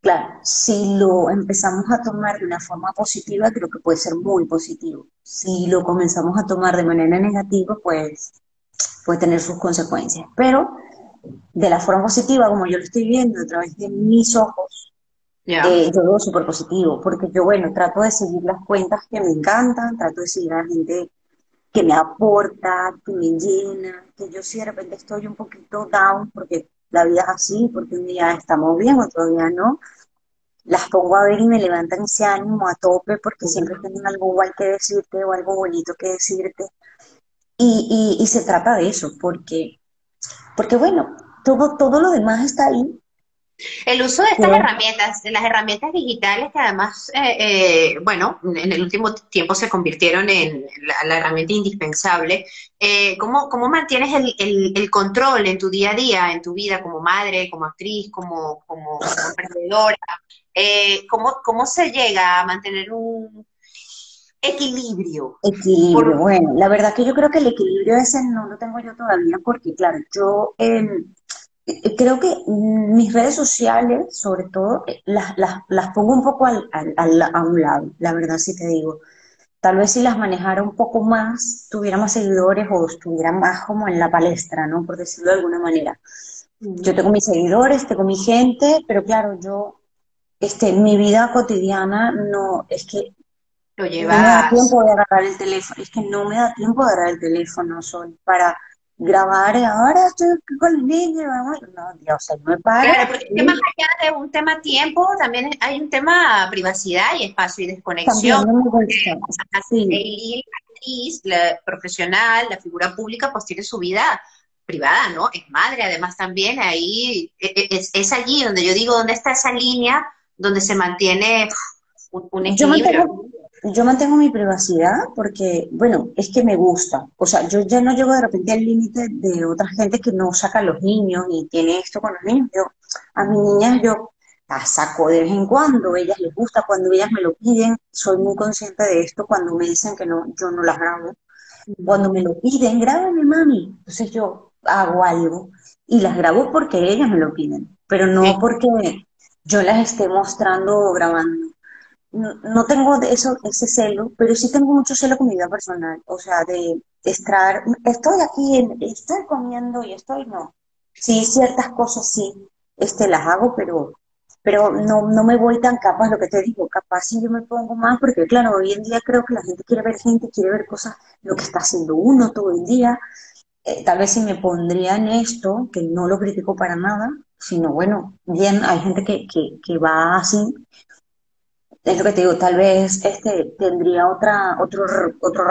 Speaker 2: claro, si lo empezamos a tomar de una forma positiva, creo que puede ser muy positivo. Si lo comenzamos a tomar de manera negativa, pues puede tener sus consecuencias. Pero de la forma positiva, como yo lo estoy viendo a través de mis ojos, eh, yo veo súper positivo, porque yo, bueno, trato de seguir las cuentas que me encantan, trato de seguir a la gente que me aporta, que me llena, que yo si de repente estoy un poquito down, porque la vida es así, porque un día estamos bien, otro día no, las pongo a ver y me levantan ese ánimo a tope porque siempre tienen algo igual que decirte o algo bonito que decirte. Y, y, y se trata de eso, porque, porque bueno, todo, todo lo demás está ahí,
Speaker 1: el uso de estas herramientas, de las herramientas digitales que además, eh, eh, bueno, en el último tiempo se convirtieron en la, herramienta indispensable, eh, ¿cómo, mantienes el, control en tu día a día, en tu vida como madre, como actriz, como, como, emprendedora? ¿cómo, ¿Cómo se llega a mantener un equilibrio?
Speaker 2: Equilibrio, bueno, la verdad que yo creo que el equilibrio ese no lo tengo yo todavía porque, claro, yo... Eh, creo que mis redes sociales, sobre todo, eh, las, las, las pongo un poco al, al, a un lado, la verdad sí te digo. tal vez si las manejara un poco más, tuviera más seguidores o estuviera más como en la palestra, ¿no? Por decirlo de alguna manera. Yo tengo mis seguidores, tengo mi gente, pero claro, yo, este, mi vida cotidiana no, es que
Speaker 1: lo
Speaker 2: no me da tiempo de agarrar el teléfono, es que no me da tiempo de agarrar el teléfono, Sol, para grabar, ahora estoy con el niño, no, Dios, no me para.
Speaker 1: Claro, porque más allá de un tema tiempo, también hay un tema privacidad y espacio y desconexión. la actriz, la profesional, la figura pública, pues tiene su vida privada, ¿no? Es madre, además también ahí, e, e, es, es allí donde yo digo, ¿dónde está esa línea donde se mantiene un, equilibrio?
Speaker 2: yo mantengo mi privacidad porque, bueno, es que me gusta. O sea, yo ya no llego de repente al límite de otra gente que no saca a los niños y tiene esto con los niños. Yo, a mis niñas yo las saco de vez en cuando, ellas les gusta cuando ellas me lo piden. Soy muy consciente de esto cuando me dicen que no, yo no las grabo. Cuando me lo piden, grábame, mami. Entonces yo hago algo y las grabo porque ellas me lo piden, pero no porque yo las esté mostrando o grabando no, tengo eso, ese celo, pero sí tengo mucho celo con mi vida personal, o sea, de estar, estoy aquí, estoy comiendo y estoy, no. Sí, ciertas cosas sí, este, las hago, pero, pero no, no me voy tan capaz, lo que te digo, capaz si yo me pongo más, porque claro, hoy en día creo que la gente quiere ver gente, quiere ver cosas, lo que está haciendo uno todo el día. Eh, tal vez si me pondría en esto, que no lo critico para nada, sino bueno, bien, hay gente que, que, que va así, es lo que te digo, tal vez este tendría otra, otro, otro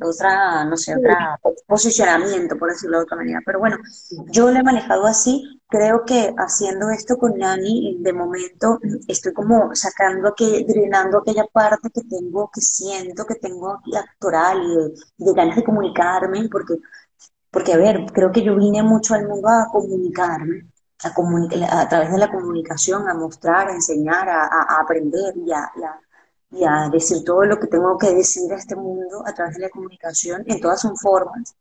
Speaker 2: otra, no sé, otra posicionamiento, por decirlo de otra manera. Pero bueno, yo lo he manejado así. Creo que haciendo esto con Nani, de momento estoy como sacando, que, drenando aquella parte que tengo, que siento que tengo actoral y de, ganas de comunicarme, porque, porque, a ver, creo que yo vine mucho al mundo a comunicarme a, a, través de la comunicación, a mostrar, a enseñar, a, aprender y a, y a, decir todo lo que tengo que decir a este mundo a través de la comunicación en todas sus formas.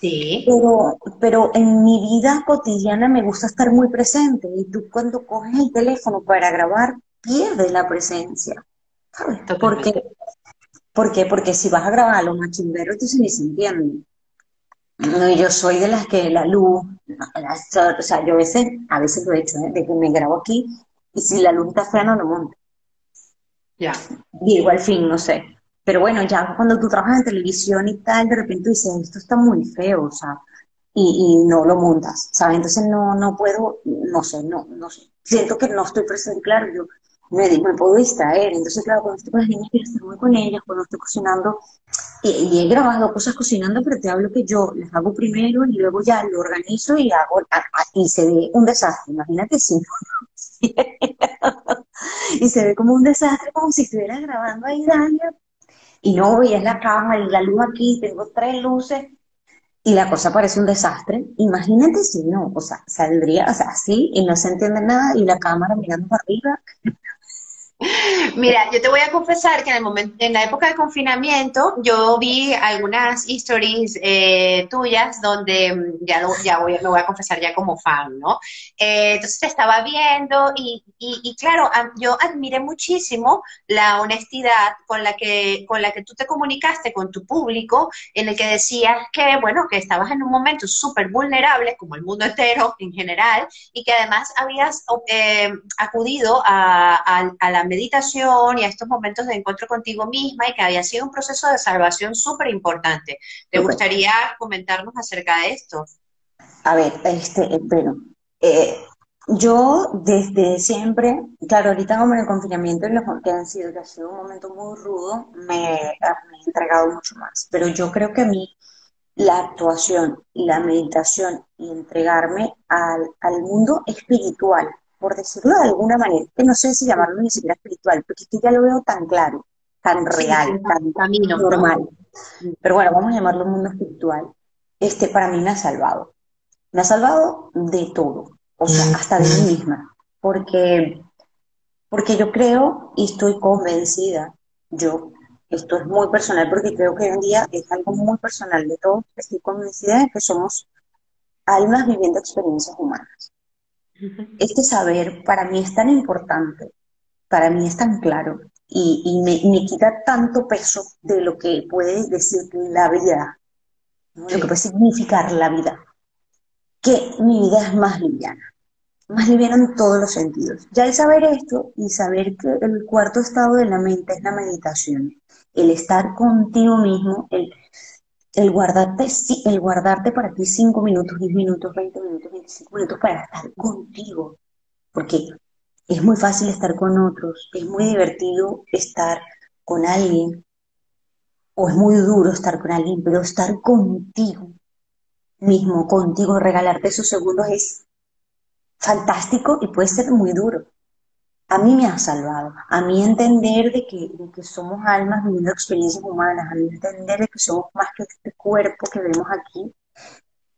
Speaker 1: Sí.
Speaker 2: Pero, pero en mi vida cotidiana me gusta estar muy presente y tú cuando coges el teléfono para grabar pierdes la presencia. ¿Sabes? ¿Por qué? ¿Por qué? Porque si vas a grabar a los machimberos, entonces ni se entiende. No, yo soy de las que la luz, o sea, yo a veces, a veces lo he hecho, ¿eh? de que me grabo aquí y si la luz está fea no lo monto.
Speaker 1: Ya.
Speaker 2: Digo al fin, no sé. Pero bueno, ya cuando tú trabajas en televisión y tal, de repente dices, esto está muy feo, o sea, y, y no lo montas, ¿sabes? Entonces no, no puedo, no sé, no, no sé. Siento que no estoy presente, claro, yo me, me puedo distraer. Entonces, claro, cuando estoy con las niñas quiero estar muy con ellas, cuando estoy cocinando, y, he grabado cosas cocinando, pero te hablo que yo las hago primero y luego ya lo organizo y hago, y se ve un desastre, imagínate si y se ve como un desastre, como si estuviera grabando ahí Dania, y no, y es la cama y la luz aquí, tengo tres luces, y la cosa parece un desastre. Imagínate si no, o sea, saldría, así, y no se entiende nada, y la cámara mirando para arriba,
Speaker 1: Mira, yo te voy a confesar que en el momento, en la época de confinamiento, yo vi algunas stories eh, tuyas donde mm, ya, ya voy, me voy a confesar ya como fan, ¿no? Eh, entonces te estaba viendo y, y, claro, yo admiré muchísimo la honestidad con la que con la que tú te comunicaste con tu público, en el que decías que bueno que estabas en un momento súper vulnerable, como el mundo entero en general, y que además habías eh, acudido a, a, a la meditación y a estos momentos de encuentro contigo misma y que había sido un proceso de salvación súper importante. ¿Te gustaría comentarnos acerca de esto?
Speaker 2: A ver, este, bueno, eh, yo desde siempre, claro, ahorita como en el confinamiento y lo que han sido, que ha sido un momento muy rudo, me, he entregado mucho más. Pero yo creo que a mí la actuación y la meditación y entregarme al, al mundo espiritual por decirlo de alguna manera, que no sé si llamarlo ni siquiera espiritual, porque es ya lo veo tan claro, tan real, tan camino, normal. Pero bueno, vamos a llamarlo mundo espiritual. Este para mí me ha salvado. Me ha salvado de todo, o sea, hasta de mí misma, porque, porque yo creo y estoy convencida, yo, esto es muy personal porque creo que hoy en día es algo muy personal de todos, estoy convencida de que somos almas viviendo experiencias humanas. Este saber para mí es tan importante, para mí es tan claro y, me, quita tanto peso de lo que puede decir la vida, lo que puede significar la vida, que mi vida es más liviana, más liviana en todos los sentidos. Ya el saber esto y saber que el cuarto estado de la mente es la meditación, el estar contigo mismo, el, el guardarte, el guardarte para ti 5 minutos, 10 minutos, 20 minutos, 25 minutos para estar contigo, porque es muy fácil estar con otros, es muy divertido estar con alguien, o es muy duro estar con alguien, pero estar contigo mismo, contigo, regalarte esos segundos es fantástico y puede ser muy duro. A mí me ha salvado, a mí entender de que, somos almas viviendo experiencias humanas, a mí entender de que somos más que este cuerpo que vemos aquí,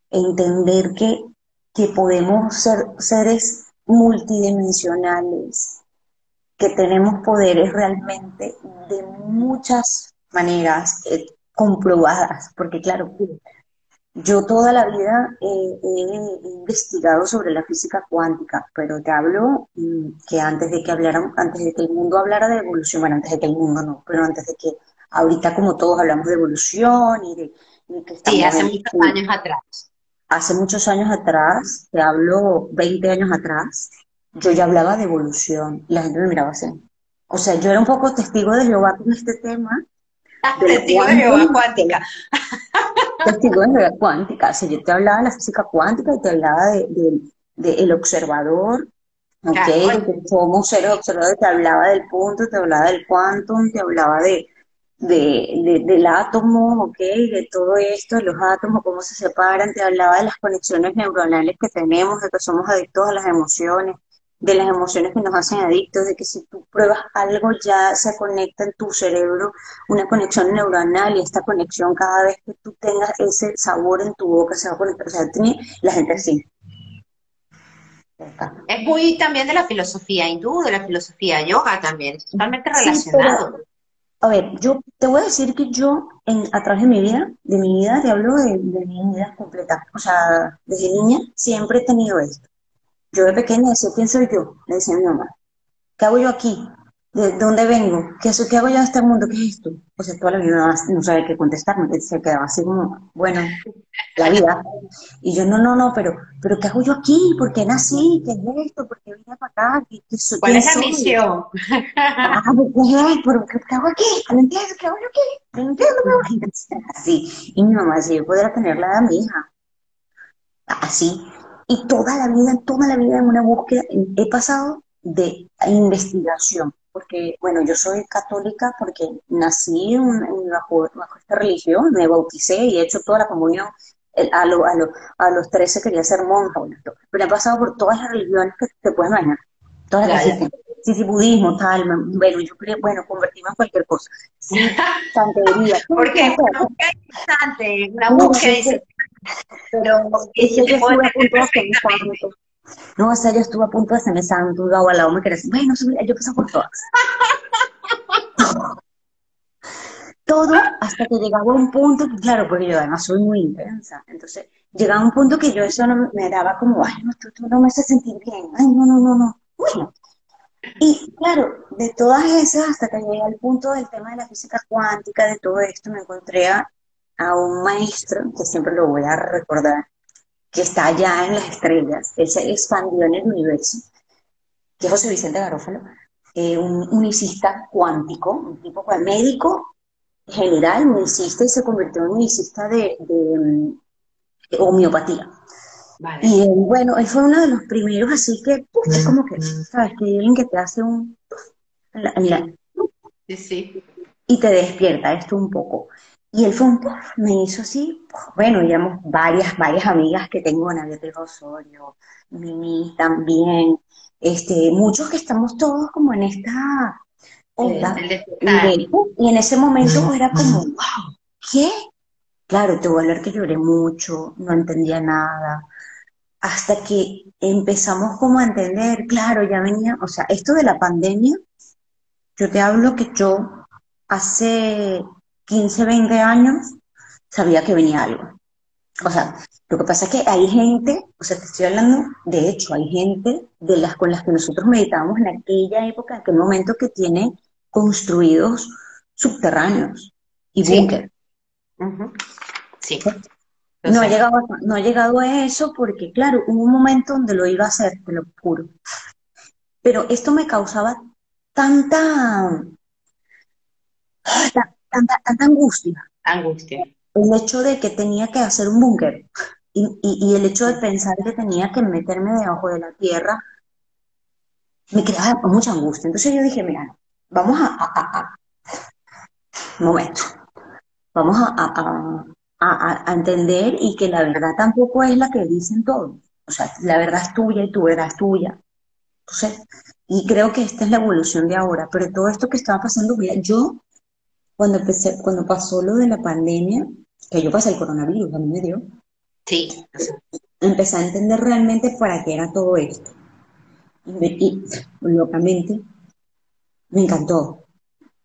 Speaker 2: entender que, que podemos ser seres multidimensionales, que tenemos poderes realmente de muchas maneras eh, comprobadas, porque claro, yo toda la vida he investigado sobre la física cuántica, pero te hablo mm, que antes de que hablaran, antes de que el mundo hablara de evolución, bueno, antes de que el mundo no, pero antes de que ahorita como todos hablamos de evolución y de,
Speaker 1: que Sí, hace muchos años atrás
Speaker 2: hace muchos años atrás, te hablo 20 años atrás, yo ya hablaba de evolución y la gente me miraba así. O sea, yo era un poco testigo de Jehová con este tema.
Speaker 1: testigo de Jehová cuántica.
Speaker 2: Testigo de Jehová cuántica. O sea, yo te hablaba de la física cuántica y te hablaba de, el observador, ¿ok? Claro. Como ser observador, te hablaba del punto, te hablaba del quantum, te hablaba de, de, del átomo, ¿ok? De todo esto, de los átomos, cómo se separan, te hablaba de las conexiones neuronales que tenemos, de que somos adictos a las emociones, de las emociones que nos hacen adictos, de que si tú pruebas algo ya se conecta en tu cerebro una conexión neuronal y esta conexión cada vez que tú tengas ese sabor en tu boca se va a conectar, o sea, la gente así.
Speaker 1: Es muy también de la filosofía hindú, de la filosofía yoga también, es totalmente relacionado
Speaker 2: a ver, yo te voy a decir que yo, en, a través de mi vida, de mi vida, te hablo de, mi vida completa. O sea, desde niña siempre he tenido esto. Yo de pequeña decía, ¿quién soy yo? Le decía a mi mamá. ¿Qué hago yo aquí? ¿De dónde vengo? ¿Qué, ¿Qué hago yo en este mundo? ¿Qué es esto? O sea, toda la vida no sabía qué contestarme, se quedaba así como, bueno, la vida. Y yo, no, no, no, pero, pero ¿qué hago yo aquí? ¿Por qué nací? ¿Qué es esto? ¿Por qué vine para acá? ¿Qué,
Speaker 1: qué, ¿Cuál es la misión?
Speaker 2: Ah, ¿qué, ¿qué, hago aquí? ¿No entiendes? ¿Qué hago yo aquí? No entiendo, Así. Y mi mamá decía, yo podría tener la de mi hija. Así. Y toda la vida, toda la vida en una búsqueda, he pasado de investigación porque, bueno, yo soy católica porque nací bajo, esta religión, me bauticé y he hecho toda la comunión. A, a, los 13 quería ser monja, pero he pasado por todas las religiones que te puedes imaginar. Todas las que Sí, sí, budismo, tal, bueno, yo quería, bueno, convertirme en cualquier cosa. Sí,
Speaker 1: santería. Porque una búsqueda interesante, una búsqueda
Speaker 2: Pero, yo estuve a punto de no, o sea, yo estuve a punto de hacerme santo, y al lado me decir, bueno, yo pasé por todas. Todo hasta que llegaba un punto, claro, porque yo además soy muy intensa, entonces llegaba un punto que yo eso no me daba como, ay, no, tú, no me haces sentir bien, ay, no, no, no, no, bueno. Y claro, de todas esas, hasta que llegué al punto del tema de la física cuántica, de todo esto, me encontré a un maestro, que siempre lo voy a recordar, que está allá en las estrellas, él se expandió en el universo, que es José Vicente Garófalo, eh, un unicista cuántico, un tipo médico general, unicista, y se convirtió en unicista de, homeopatía. Y bueno, él fue uno de los primeros, así que es como que, ¿sabes? Que alguien que te hace un...
Speaker 1: sí, sí.
Speaker 2: Y te despierta esto un poco. Y él fue un me hizo así, bueno, digamos, varias, varias amigas que tengo, Nadia de Osorio, Mimi también, este, muchos que estamos todos como en esta onda. y en ese momento era como, wow, ¿qué? Claro, te voy a hablar que lloré mucho, no entendía nada, hasta que empezamos como a entender, claro, ya venía, o sea, esto de la pandemia, yo te hablo que yo hace 15, 20 años, sabía que venía algo. O sea, lo que pasa es que hay gente, o sea, te estoy hablando, de hecho, hay gente de las con las que nosotros meditábamos en aquella época, en aquel momento que tiene construidos subterráneos y búnker.
Speaker 1: Sí.
Speaker 2: No ha, llegado, no ha llegado a eso porque, claro, hubo un momento donde lo iba a hacer, te lo juro. Pero esto me causaba tanta, tanta, tanta angustia.
Speaker 1: Angustia.
Speaker 2: El hecho de que tenía que hacer un búnker y, y, el hecho de pensar que tenía que meterme debajo de la tierra me creaba mucha angustia. Entonces yo dije, mira, vamos a, a, a un momento, vamos a, a, entender y que la verdad tampoco es la que dicen todos. O sea, la verdad es tuya y tu verdad es tuya. Entonces, y creo que esta es la evolución de ahora. Pero todo esto que estaba pasando, mira, yo, cuando empecé, cuando pasó lo de la pandemia, que yo pasé el coronavirus, a mí me dio.
Speaker 1: Sí.
Speaker 2: Empecé a entender realmente para qué era todo esto. Y, y locamente, me encantó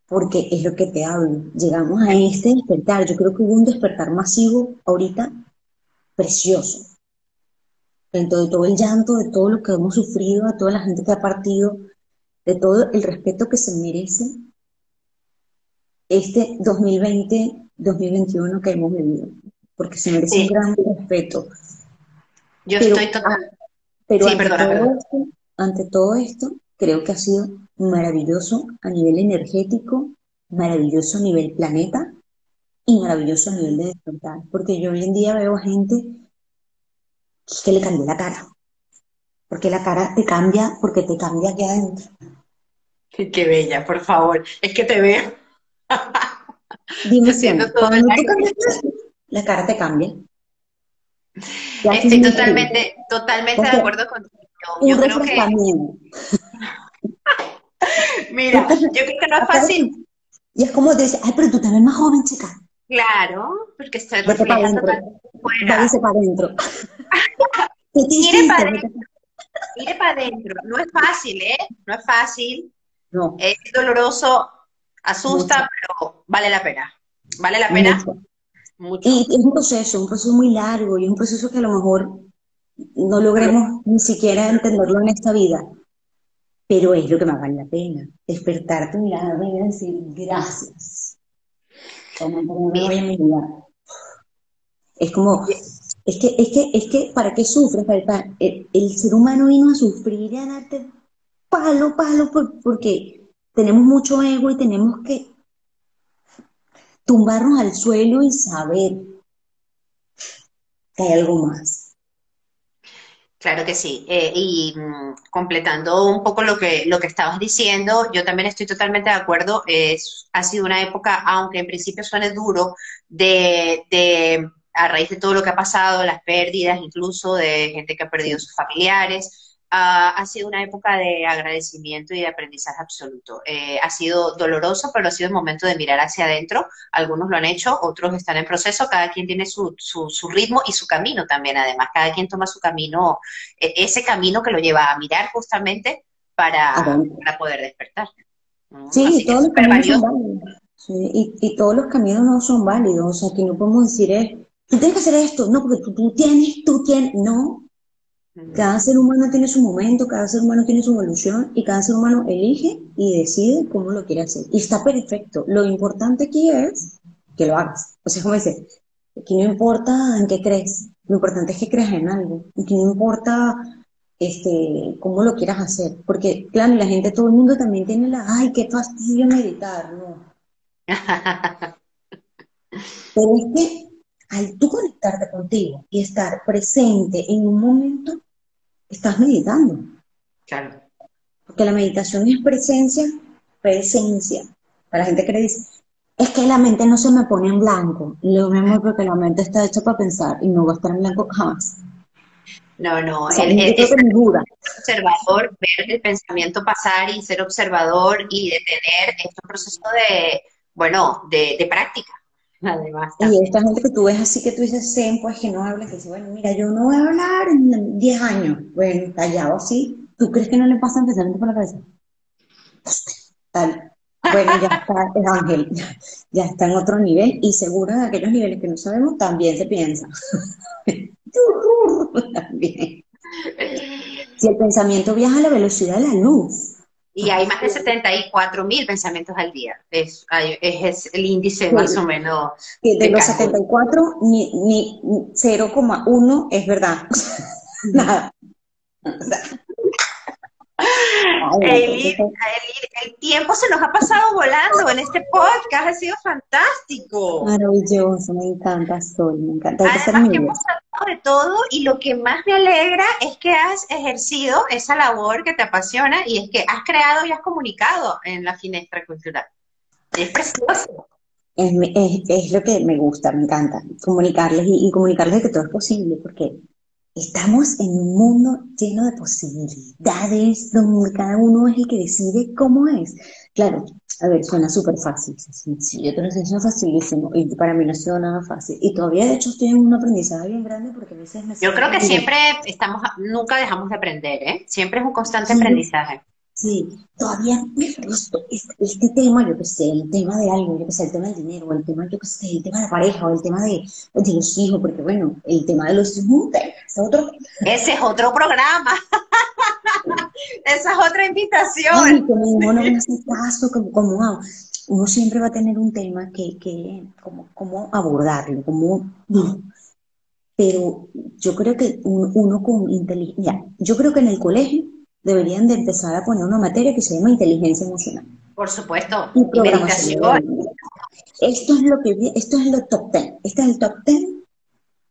Speaker 2: porque es lo que te hablo. Llegamos a este despertar. Yo creo que hubo un despertar masivo ahorita precioso. Dentro de todo el llanto, de todo lo que hemos sufrido, a toda la gente que ha partido, de todo el respeto que se merece este 2020-2021 que hemos vivido. Porque se merece un gran respeto.
Speaker 1: Yo estoy total.
Speaker 2: Pero ante todo esto, creo que ha sido maravilloso a nivel energético, maravilloso a nivel planeta y maravilloso a nivel de despertar. Porque yo hoy en día veo a gente que le cambió la cara. Porque la cara te cambia, porque te cambia aquí adentro.
Speaker 1: Qué bella, por favor. Es que te veo.
Speaker 2: Dime la cara te cambia.
Speaker 1: Estoy totalmente, totalmente de acuerdo contigo.
Speaker 2: Yo, creo que
Speaker 1: Mira, yo creo que no es fácil.
Speaker 2: Y es como decir, ay, pero tú te ves más joven, chica.
Speaker 1: Claro, porque estás
Speaker 2: reflejando para adentro. para adentro.
Speaker 1: Mire para adentro. Mire para adentro. No es fácil, ¿eh? No es fácil.
Speaker 2: No.
Speaker 1: Es doloroso, asusta, pero vale la pena. ¿Vale la pena?
Speaker 2: Mucho. Y es un proceso, un proceso muy largo y un proceso que a lo mejor no logremos ni siquiera entenderlo en esta vida pero es lo que más vale la pena. Despertar tu mirada y decir gracias. Es como, es que, es que, es que, ¿para qué sufres? El, el, ser humano vino a sufrir y a darte palo, palo, porque tenemos mucho ego y tenemos que tumbarnos al suelo y saber que hay algo más.
Speaker 1: Claro que sí. Eh, y mm, completando un poco lo que, lo que estabas diciendo, yo también estoy totalmente de acuerdo. Es, ha sido una época, aunque en principio suene duro, de, de, a raíz de todo lo que ha pasado, las pérdidas incluso de gente que ha perdido sus familiares, ha sido una época de agradecimiento y de aprendizaje absoluto. Eh, ha sido doloroso, pero ha sido el momento de mirar hacia adentro. Algunos lo han hecho, otros están en proceso, cada quien tiene su, su, ritmo y su camino también, además. Cada quien toma su camino, e, ese camino que lo lleva a mirar justamente para, para poder despertar.
Speaker 2: Sí, todos los caminos son válidos. y, y, todos los caminos no son válidos. O sea, que no podemos decir es, tú tienes que hacer esto, no, porque tú, tú tienes, tú tienes, no, cada ser humano tiene su momento, cada ser humano tiene su evolución y cada ser humano elige y decide cómo lo quiere hacer. Y está perfecto. Lo importante aquí es que lo hagas. O sea, como dice, aquí no importa en qué crees, lo importante es que creas en algo. Aquí no importa este, cómo lo quieras hacer. Porque, claro, la gente, todo el mundo también tiene la, ay, qué fastidio meditar, ¿no? Pero es que al tú conectarte contigo y estar presente en un momento, estás meditando.
Speaker 1: Claro.
Speaker 2: Porque la meditación es presencia, presencia. Para la gente que le dice, es que la mente no se me pone en blanco. Lo mismo porque la mente está hecha para pensar y no va a estar en blanco jamás.
Speaker 1: No, no, es observador, ver el pensamiento pasar y ser observador y detener este proceso de, bueno, de, de práctica. Además,
Speaker 2: y esta gente que tú ves así que tú dices zen, pues que no habla, que dice, bueno, mira, yo no voy a hablar en 10 años. Bueno, callado así, ¿tú crees que no le pasa pensamiento por la cabeza? Bueno, ya está el ángel, ya, está en otro nivel y seguro de aquellos niveles que no sabemos también se piensa. también. Si el pensamiento viaja a la velocidad de la luz.
Speaker 1: Y hay más de 74 mil pensamientos al día. Es, es, el índice más o menos.
Speaker 2: de, los 74, ni, ni 0,1 es verdad. Nada.
Speaker 1: El, tiempo se nos ha pasado volando en este podcast, ha sido fantástico.
Speaker 2: Maravilloso, me encanta, Sol, me encanta.
Speaker 1: Además que hemos hablado de todo y lo que más me alegra es que has ejercido esa labor que te apasiona y es que has creado y has comunicado en la finestra cultural. Es precioso.
Speaker 2: Es, es, lo que me gusta, me encanta, comunicarles y, y comunicarles que todo es posible, porque Estamos en un mundo lleno de posibilidades, donde cada uno es el que decide cómo es. Claro, a ver, suena súper fácil, sencillo, te lo enseño facilísimo, y para mí no ha sido nada fácil. Y todavía, de hecho, estoy en un aprendizaje bien grande porque a veces me...
Speaker 1: Yo creo que siempre estamos, nunca dejamos de aprender, ¿eh? Siempre es un constante aprendizaje.
Speaker 2: Sí, todavía me gusta este, este, tema, yo que sé, el tema de algo, yo que sé, el tema del dinero, el tema, yo que sé, el tema de la pareja, o el tema de, de los hijos, porque bueno, el tema de los hijos, es otro.
Speaker 1: Ese es otro programa. Esa es otra invitación. Ay,
Speaker 2: como uno no hace caso, como, como uno siempre va a tener un tema que, que como, como abordarlo, como, pero yo creo que uno con inteligencia, yo creo que en el colegio deberían de empezar a poner una materia que se llama inteligencia emocional.
Speaker 1: Por supuesto.
Speaker 2: Y, meditación. Esto es lo que esto es lo top ten. Este es el top ten,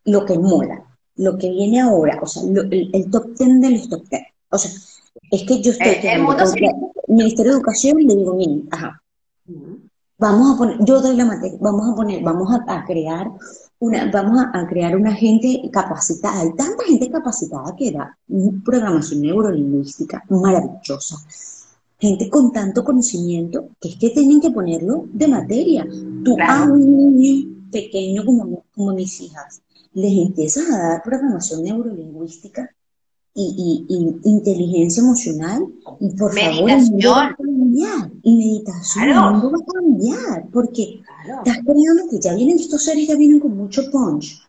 Speaker 2: lo que mola, lo que viene ahora, o sea, el, top ten de los top ten. O sea, es que yo estoy
Speaker 1: eh, el, el
Speaker 2: Ministerio de Educación y le digo, miren, ajá, vamos a poner, yo doy la materia, vamos a poner, vamos a crear vamos a, crear una gente capacitada. Hay tanta gente capacitada que da programación neurolingüística maravillosa. Gente con tanto conocimiento que es que tienen que ponerlo de materia. Tú a un niño pequeño como, como mis hijas les empiezas a dar programación neurolingüística y, inteligencia emocional. Y por favor el mundo va a cambiar. Y meditación el mundo va a cambiar porque estás creyendo que ya vienen estos seres ya vienen con mucho punch.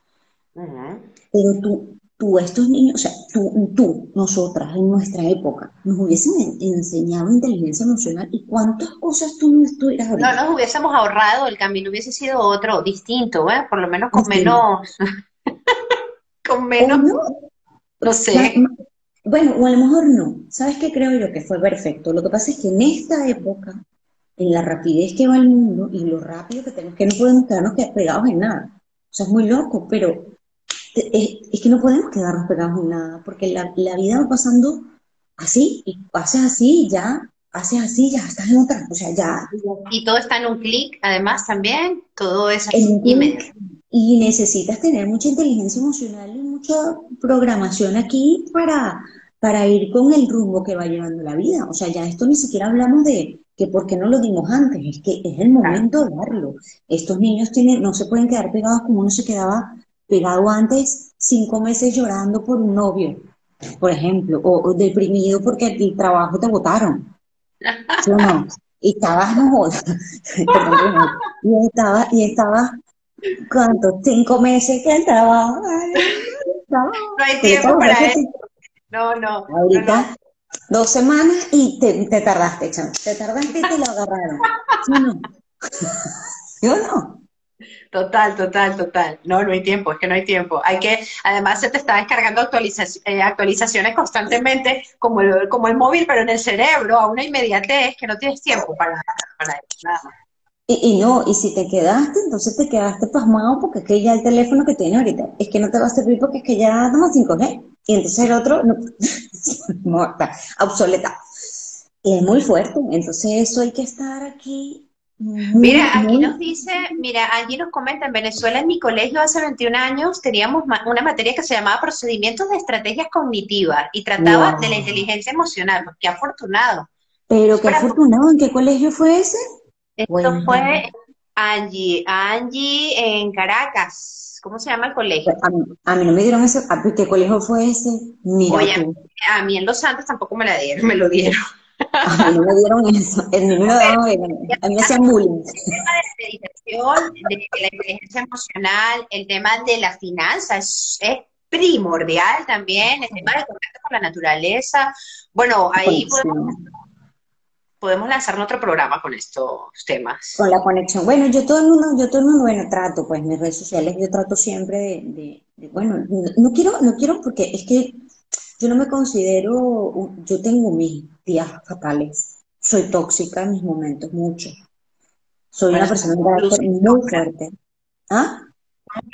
Speaker 2: Pero tú tú estos niños o sea tú, tú nosotras en nuestra época nos hubiesen enseñado inteligencia emocional y cuántas cosas tú no estuvieras
Speaker 1: no nos hubiésemos ahorrado el camino hubiese sido otro distinto ¿eh? por lo menos con menos. Con menos. no sé.
Speaker 2: Bueno, o a lo mejor no. ¿Sabes qué creo yo que fue perfecto? Lo que pasa es que en esta época, en la rapidez que va el mundo y lo rápido que tenemos, que no podemos quedarnos pegados en nada. O sea, es muy loco, pero es, que no podemos quedarnos pegados en nada, porque la, vida va pasando así, y haces así, ya, haces así, ya estás en otra, o sea, ya.
Speaker 1: Y todo está en un clic, además, también, todo es
Speaker 2: así. Y necesitas tener mucha inteligencia emocional y mucha programación aquí para, para ir con el rumbo que va llevando la vida. O sea, ya esto ni siquiera hablamos de que por qué no lo dimos antes, es que es el momento de darlo. Estos niños tienen, no se pueden quedar pegados como uno se quedaba pegado antes, cinco meses llorando por un novio, por ejemplo, o, deprimido porque el trabajo te botaron. ¿Sí o no? Y estabas, no y estaba, y estaba ¿Cuánto? Cinco meses que entraba.
Speaker 1: no, hay tiempo para eso. No, no.
Speaker 2: Ahorita, dos semanas y te, te tardaste, chamo. Te tardaste y te lo agarraron. ¿Sí o no? ¿Sí o no?
Speaker 1: Total, total, total. No, no hay tiempo, es que no hay tiempo. Hay que, además se te está descargando eh, actualizaciones constantemente, como el, como el móvil, pero en el cerebro, a una inmediatez que no tienes tiempo para, para eso, nada más.
Speaker 2: Y, no, y si te quedaste, entonces te quedaste pasmado porque es que ya el teléfono que tiene ahorita es que no te va a servir porque es que ya toma 5G. Y entonces el otro, no, muerta, obsoleta. Y es muy fuerte. Entonces eso hay que estar aquí.
Speaker 1: mira, aquí nos dice, mira, aquí nos comenta, en Venezuela en mi colegio hace 21 años teníamos una materia que se llamaba procedimientos de estrategias cognitivas y trataba de la inteligencia emocional. Qué afortunado.
Speaker 2: Pero qué afortunado, ¿en qué colegio fue ese?
Speaker 1: Esto fue Angie, Angie en Caracas. ¿Cómo se llama el colegio?
Speaker 2: A mí, no me dieron ese. ¿Qué colegio fue ese?
Speaker 1: Mira Oye, a mí en Los Santos tampoco me la dieron, me lo dieron.
Speaker 2: A mí no me dieron eso. El mí me lo daban, a mí me hacían bullying.
Speaker 1: El tema de meditación, de la inteligencia emocional, el tema de la finanza es, primordial también, el tema de contacto con la naturaleza. Bueno, ahí podemos podemos lanzar otro programa con estos temas.
Speaker 2: Con la conexión. Bueno, yo todo el mundo, yo todo el mundo, bueno, trato, pues mis redes sociales, yo trato siempre de, bueno, no, quiero, no quiero porque es que yo no me considero, yo tengo mis días fatales, soy tóxica en mis momentos, mucho. Soy una persona muy fuerte. ¿Ah?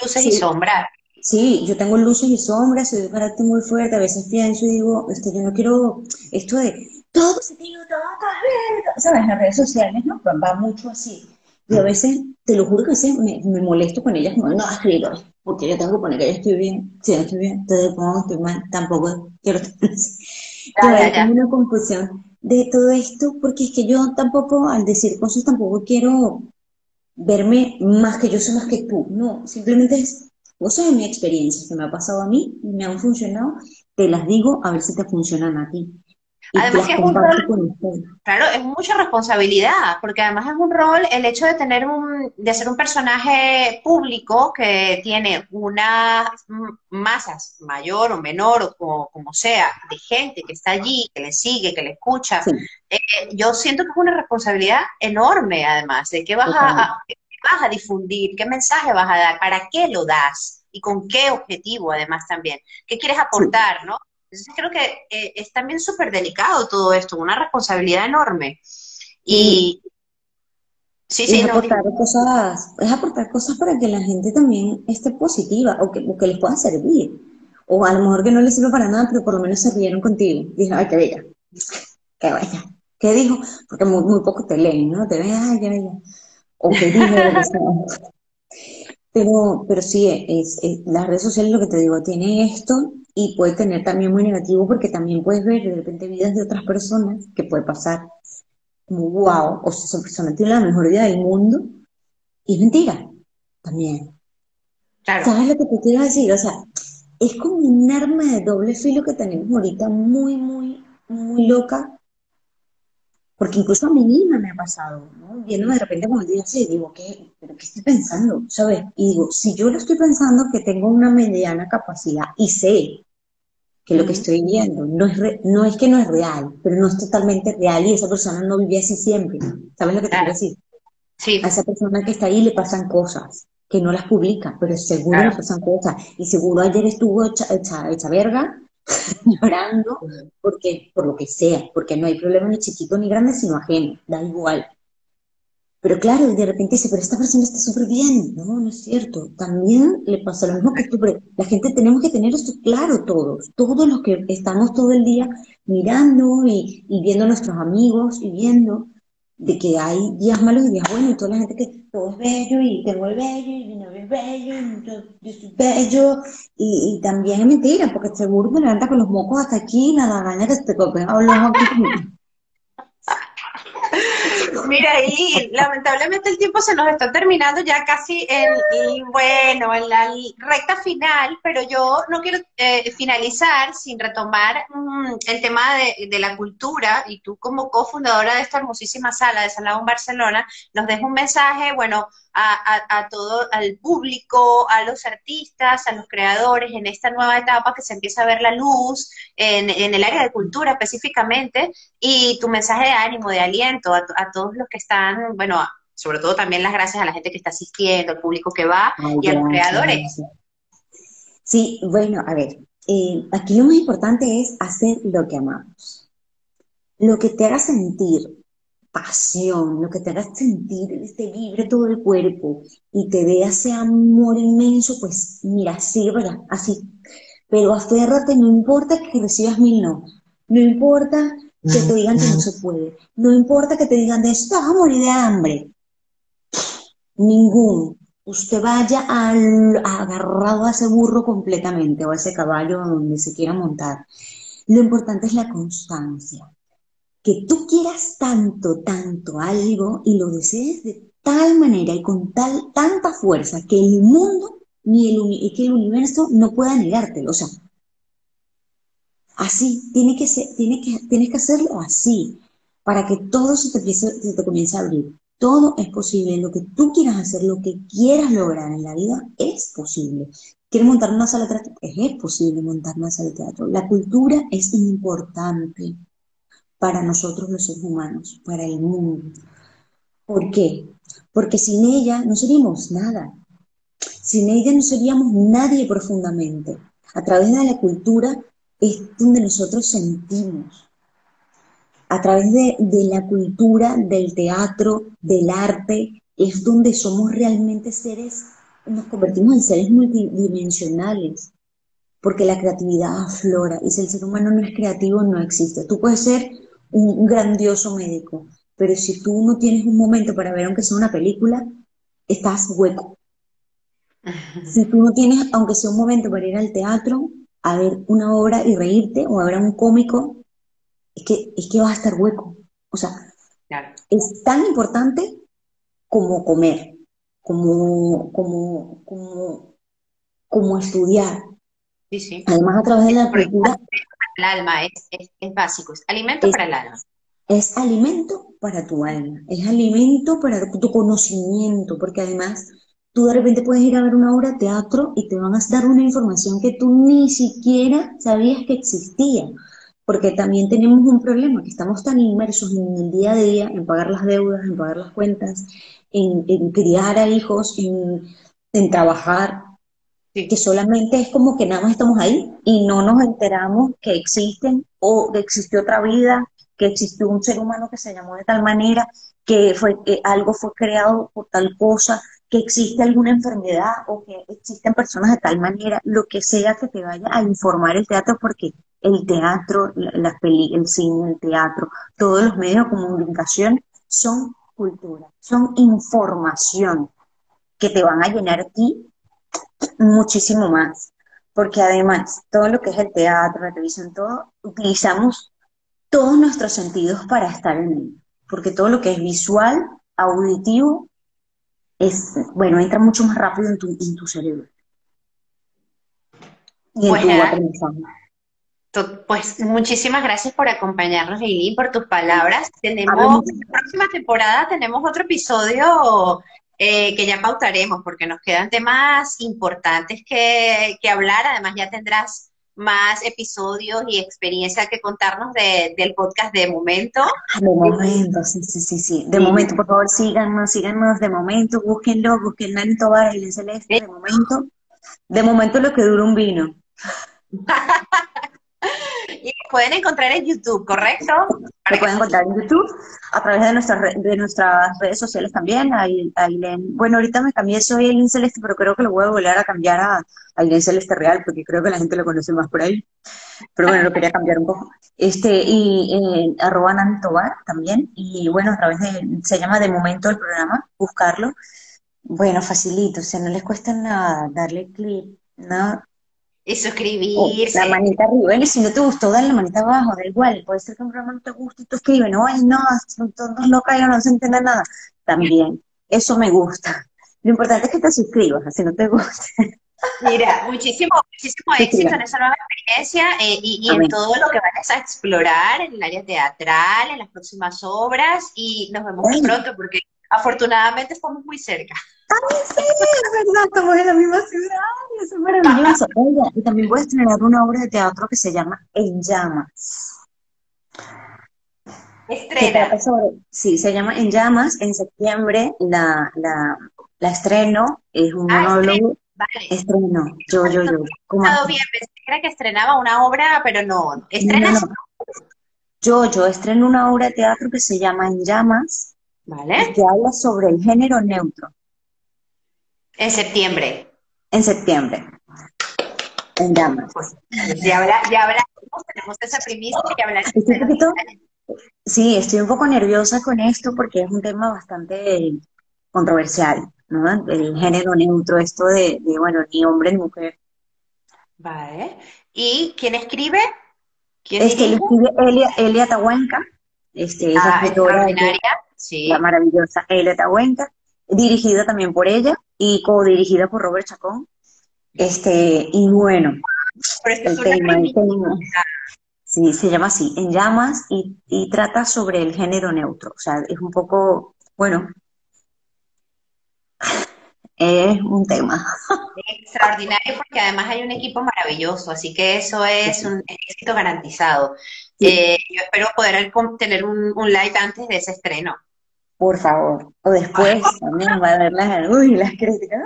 Speaker 1: Luces y sombras.
Speaker 2: Sí, yo tengo luces y sombras, soy de carácter muy fuerte, a veces pienso y digo, este, yo no quiero esto de todo positivo, todo, todo ¿sabes? Las redes sociales, ¿no? Va mucho así. Y a veces, te lo juro que a veces me, molesto con ellas, como, no, escribo, porque yo tengo que poner que yo estoy bien, si no estoy bien, entonces pongo estoy mal, tampoco quiero estar así. Hay una confusión de todo esto, porque es que yo tampoco, al decir cosas, tampoco quiero verme más que yo soy más que tú, no, simplemente es cosas de mi experiencia que me ha pasado a mí, y me han funcionado, te las digo a ver si te funcionan a ti.
Speaker 1: Además que es un rol, claro, es mucha responsabilidad, porque además es un rol el hecho de tener un, de ser un personaje público que tiene una masas mayor o menor o como, sea de gente que está allí, que le sigue, que le escucha. Eh, yo siento que es una responsabilidad enorme, además, de qué vas a, vas a difundir, qué mensaje vas a dar, para qué lo das y con qué objetivo, además también, qué quieres aportar, ¿no? Entonces creo que eh, es también súper delicado todo esto, una responsabilidad enorme. Y
Speaker 2: sí, sí, es, aportar cosas, es aportar cosas para que la gente también esté positiva o que, les pueda servir. O a lo mejor que no les sirve para nada, pero por lo menos se rieron contigo. Dijeron, ay, qué bella, qué bella. ¿Qué dijo? Porque muy, muy poco te leen, ¿no? Te ven, ay, qué bella. O qué dijo. pero, pero sí, es, es, las redes sociales, lo que te digo, tiene esto y puede tener también muy negativo porque también puedes ver de repente vidas de otras personas que puede pasar como wow, o sea, esa persona tiene la mejor vida del mundo y es mentira también. ¿Sabes lo que te quiero decir? O sea, es como un arma de doble filo que tenemos ahorita muy, muy, muy loca. Porque incluso a mí misma me ha pasado, ¿no? Viendo de repente como día así, digo, ¿qué, ¿pero qué estoy pensando? ¿Sabes? Y digo, si yo lo estoy pensando que tengo una mediana capacidad y sé que lo que estoy viendo no es, no es que no es real, pero no es totalmente real y esa persona no vivía así siempre. ¿Sabes lo que te quiero decir? Sí. A esa persona que está ahí le pasan cosas que no las publica, pero seguro le pasan cosas. Y seguro ayer estuvo hecha, hecha, verga llorando porque, por lo que sea, porque no hay problema ni chiquito ni grande, sino ajeno, da igual. Pero claro, de repente dice, pero esta persona está súper bien. No, no es cierto. También le pasa lo mismo que tú, la gente tenemos que tener esto claro todos. Todos los que estamos todo el día mirando y, viendo a nuestros amigos y viendo de que hay días malos y días buenos y toda la gente que todo es bello y tengo el bello y mi novio es bello y yo, soy bello y, también es mentira porque seguro me levanta con los mocos hasta aquí y la lagaña que te copen a los
Speaker 1: Mira, y lamentablemente el tiempo se nos está terminando ya casi en, bueno, en la recta final, pero yo no quiero eh, finalizar sin retomar mm, el tema de, de, la cultura y tú como cofundadora de esta hermosísima sala de Salado en Barcelona, nos dejas un mensaje, bueno, a, todo, al público, a los artistas, a los creadores en esta nueva etapa que se empieza a ver la luz en, el área de cultura específicamente y tu mensaje de ánimo, de aliento a, todos los que están, bueno, sobre todo también las gracias a la gente que está asistiendo, al público que va y a los creadores.
Speaker 2: Sí, bueno, a ver, eh, aquí lo más importante es hacer lo que amamos. Lo que te haga sentir pasión, lo que te haga sentir, te vibre todo el cuerpo y te dé ese amor inmenso, pues mira, ¿verdad? así. Pero aférrate, no importa que recibas mil no, no importa que te digan que no se puede, no importa que te digan de esto, vas a morir de hambre. Ningún. Usted vaya al, agarrado a ese burro completamente o a ese caballo donde se quiera montar. Lo importante es la constancia que tú quieras tanto, tanto algo y lo desees de tal manera y con tal, tanta fuerza que el mundo ni el, que el universo no pueda negártelo. O sea, así, tiene que ser, que, tienes que hacerlo así, para que todo se te, se te comience a abrir. Todo es posible. Lo que tú quieras hacer, lo que quieras lograr en la vida, es posible. ¿Quieres montar una sala de teatro? Es posible montar una sala de teatro. La cultura es importante para nosotros los seres humanos, para el mundo. ¿Por qué? Porque sin ella no seríamos nada. Sin ella no seríamos nadie profundamente. A través de la cultura es donde nosotros sentimos. A través de, la cultura, del teatro, del arte, es donde somos realmente seres, nos convertimos en seres multidimensionales, porque la creatividad aflora y si el ser humano no es creativo, no existe. Tú puedes ser un grandioso médico, pero si tú no tienes un momento para ver aunque sea una película, estás hueco. Si tú no tienes, aunque sea un momento para ir al teatro, a ver una obra y reírte o a ver a un cómico, es que, es que vas a estar hueco. O sea, es tan importante como comer, como, como, como, como estudiar.
Speaker 1: Sí, sí.
Speaker 2: Además, a través de la cultura.
Speaker 1: El alma es, es, básico, es alimento para el alma.
Speaker 2: Es alimento para tu alma, es alimento para tu conocimiento, porque además tú de repente puedes ir a ver una obra de teatro y te van a dar una información que tú ni siquiera sabías que existía, porque también tenemos un problema, que estamos tan inmersos en el día a día, en pagar las deudas, en pagar las cuentas, en, criar a hijos, en, trabajar, que solamente es como que nada más estamos ahí y no nos enteramos que existen o que existe otra vida, que existió un ser humano que se llamó de tal manera, que fue que algo fue creado por tal cosa, existe alguna enfermedad o que existen personas de tal manera, lo que sea que te vaya a informar el teatro, porque el teatro, la, peli, el cine, el teatro, todos los medios de comunicación son cultura, son información que te van a llenar a ti muchísimo más. Porque además, todo lo que es el teatro, la televisión, todo, utilizamos todos nuestros sentidos para estar en él. Porque todo lo que es visual, auditivo, es, bueno, entra mucho más rápido en tu, en tu cerebro.
Speaker 1: Y en tu aprendizaje. Pues muchísimas gracias por acompañarnos, Lili, por tus palabras. Tenemos, en la próxima temporada tenemos otro episodio eh, que ya pautaremos, porque nos quedan temas importantes que, que hablar. Además, ya tendrás más episodios y experiencia que contarnos del podcast de momento.
Speaker 2: Ah, de momento, sí, sí, sí, sí. De momento, por favor, síganos, síganos de momento, búsquenlo, busquen Nani Tobar y Celeste, de momento. De momento lo que dura un vino.
Speaker 1: pueden encontrar en YouTube, ¿correcto?
Speaker 2: Lo pueden encontrar en YouTube, a través de nuestras, de nuestras redes sociales también. Ahí, bueno, ahorita me cambié, soy Aileen Celeste, pero creo que lo voy a volver a cambiar a Aileen Celeste Real, porque creo que la gente lo conoce más por ahí. Pero bueno, lo quería cambiar un poco. Este, y eh, arroba Nantobar también. Y bueno, a través de, se llama de momento el programa, buscarlo. Bueno, facilito, o sea, no les cuesta nada darle clic, ¿no?
Speaker 1: Y suscribirse.
Speaker 2: la manita arriba. Y si no te gustó, dale la manita abajo, da igual. Puede ser que un programa no te guste y tú escribes, no, ay, no, todos no caigan, no se entiende nada. También, eso me gusta. Lo importante es que te suscribas, si no te gusta.
Speaker 1: Mira, muchísimo, muchísimo éxito en esa nueva experiencia eh, y, en todo lo que vayas a explorar en el área teatral, en las próximas obras y nos vemos muy pronto porque afortunadamente estamos muy cerca.
Speaker 2: Ay, sí, es verdad, estamos en la misma ciudad, eso es maravilloso. y también voy a estrenar una obra de teatro que se llama En Llamas.
Speaker 1: Estrena.
Speaker 2: sí, se llama En Llamas, en septiembre la, la, la estreno, es un ah, monólogo. Vale. Estreno, yo, yo, yo.
Speaker 1: ¿Cómo? bien, pensé que estrenaba una obra, pero no. ¿Estrenas?
Speaker 2: Yo, yo estreno una obra de teatro que se llama En Llamas,
Speaker 1: ¿Vale?
Speaker 2: que habla sobre el género neutro.
Speaker 1: En septiembre.
Speaker 2: En septiembre. En llamas.
Speaker 1: Pues, ya, habla, ya hablamos, tenemos esa primicia que hablar.
Speaker 2: sí, estoy un poco nerviosa con esto porque es un tema bastante controversial, ¿no? El género neutro, esto de, bueno, ni hombre ni mujer.
Speaker 1: Vale. ¿Y quién escribe?
Speaker 2: ¿Quién este, escribe Elia, Elia Tahuanca, este, esa
Speaker 1: ah, extraordinaria, sí.
Speaker 2: la maravillosa Elia Tahuanca, dirigida también por ella y co-dirigida por Robert Chacón. Este, y bueno, el tema, sí, se llama así, En llamas, y, y trata sobre el género neutro. O sea, es un poco, bueno, es un tema.
Speaker 1: Extraordinario porque además hay un equipo maravilloso, así que eso es un éxito garantizado. Eh, yo espero poder tener un, un live antes de ese estreno.
Speaker 2: Por favor. O después también va a haber las, uy, las críticas.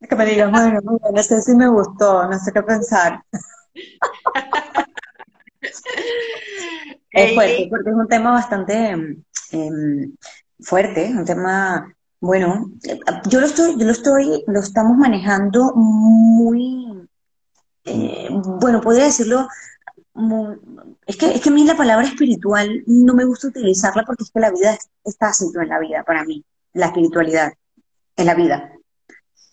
Speaker 2: es que me digas, bueno, no sé si me gustó, no sé qué pensar. es fuerte, porque es un tema bastante em, fuerte, un tema, bueno, yo lo estoy, yo lo estoy, lo estamos manejando muy, eh, bueno, podría decirlo, es, que, es que a mí la palabra espiritual no me gusta utilizarla porque es que la vida está así en la vida para mí, la espiritualidad, en la vida.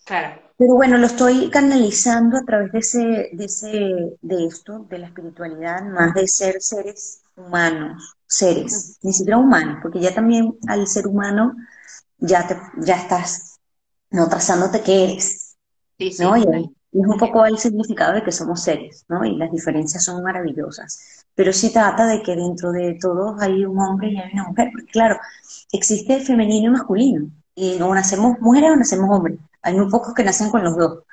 Speaker 1: Claro.
Speaker 2: Pero bueno, lo estoy canalizando a través de, ese, de, ese, de esto, de la espiritualidad, más de ser seres humanos, seres, ni siquiera humanos, porque ya también al ser humano ya, te, ya estás no trazándote que eres. Sí, sí, y es un poco el significado de que somos seres, ¿no? Y las diferencias son maravillosas. Pero sí trata de que dentro de todos hay un hombre y hay una mujer, porque claro, existe femenino y masculino, y o nacemos mujeres o nacemos hombres. Hay muy pocos que nacen con los dos.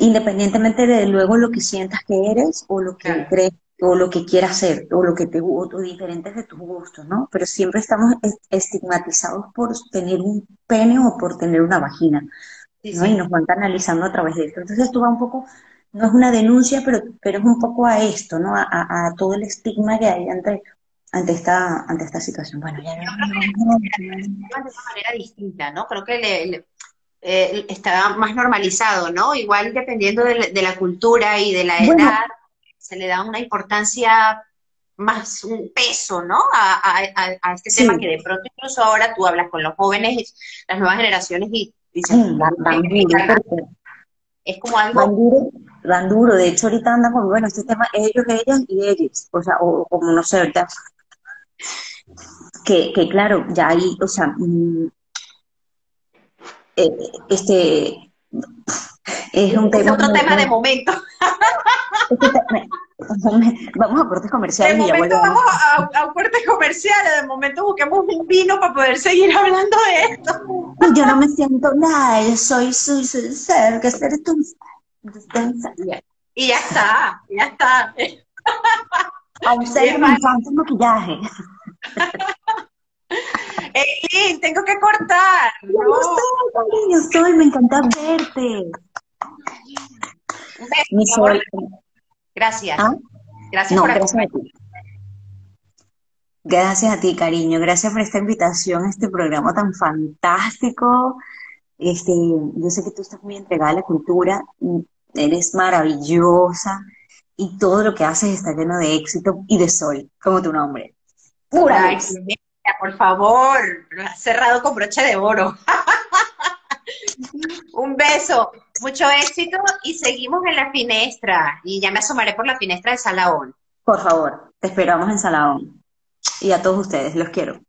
Speaker 2: Independientemente de luego lo que sientas que eres o lo que crees o lo que quieras ser o lo que te o diferentes de tus gustos, ¿no? Pero siempre estamos estigmatizados por tener un pene o por tener una vagina. Y nos van canalizando a través de esto. Entonces esto va un poco, no es una denuncia, pero, pero es un poco a esto, ¿no? A, todo el estigma que hay ante, ante, esta, ante esta situación. Bueno, ya
Speaker 1: no, de una manera distinta, ¿no? Creo que eh, está más normalizado, ¿no? Igual dependiendo de, la cultura y de la edad, se le da una importancia más un peso, ¿no? A, este tema que de pronto incluso ahora tú hablas con los jóvenes, las nuevas generaciones y es como algo...
Speaker 2: Van duro, de hecho ahorita anda con, bueno, este tema, ellos, ellas y ellos, o sea, o como no sé, ahorita, que, que claro, ya hay, o sea, mm, eh, este, es un tema...
Speaker 1: otro tema de momento.
Speaker 2: Vamos a cortes comerciales.
Speaker 1: De momento vamos a, a, cortes comerciales, de momento busquemos un vino para poder seguir hablando de esto.
Speaker 2: Yo no me siento nada, yo soy su, ser, que ser tú.
Speaker 1: Y ya está, ya está.
Speaker 2: Aún se me encanta el maquillaje.
Speaker 1: Eileen, tengo que cortar.
Speaker 2: No, no estoy, cariño, me encanta verte.
Speaker 1: Mi sol. Gracias. ¿Ah? Gracias por gracias.
Speaker 2: Gracias a ti, cariño. Gracias por esta invitación a este programa tan fantástico. Este, yo sé que tú estás muy entregada a la cultura, eres maravillosa y todo lo que haces está lleno de éxito y de sol, como tu nombre.
Speaker 1: Pura por favor, lo has cerrado con broche de oro. Un beso, mucho éxito y seguimos en la finestra. Y ya me asomaré por la finestra de Salaón.
Speaker 2: Por favor, te esperamos en Salaón. Y a todos ustedes, los quiero.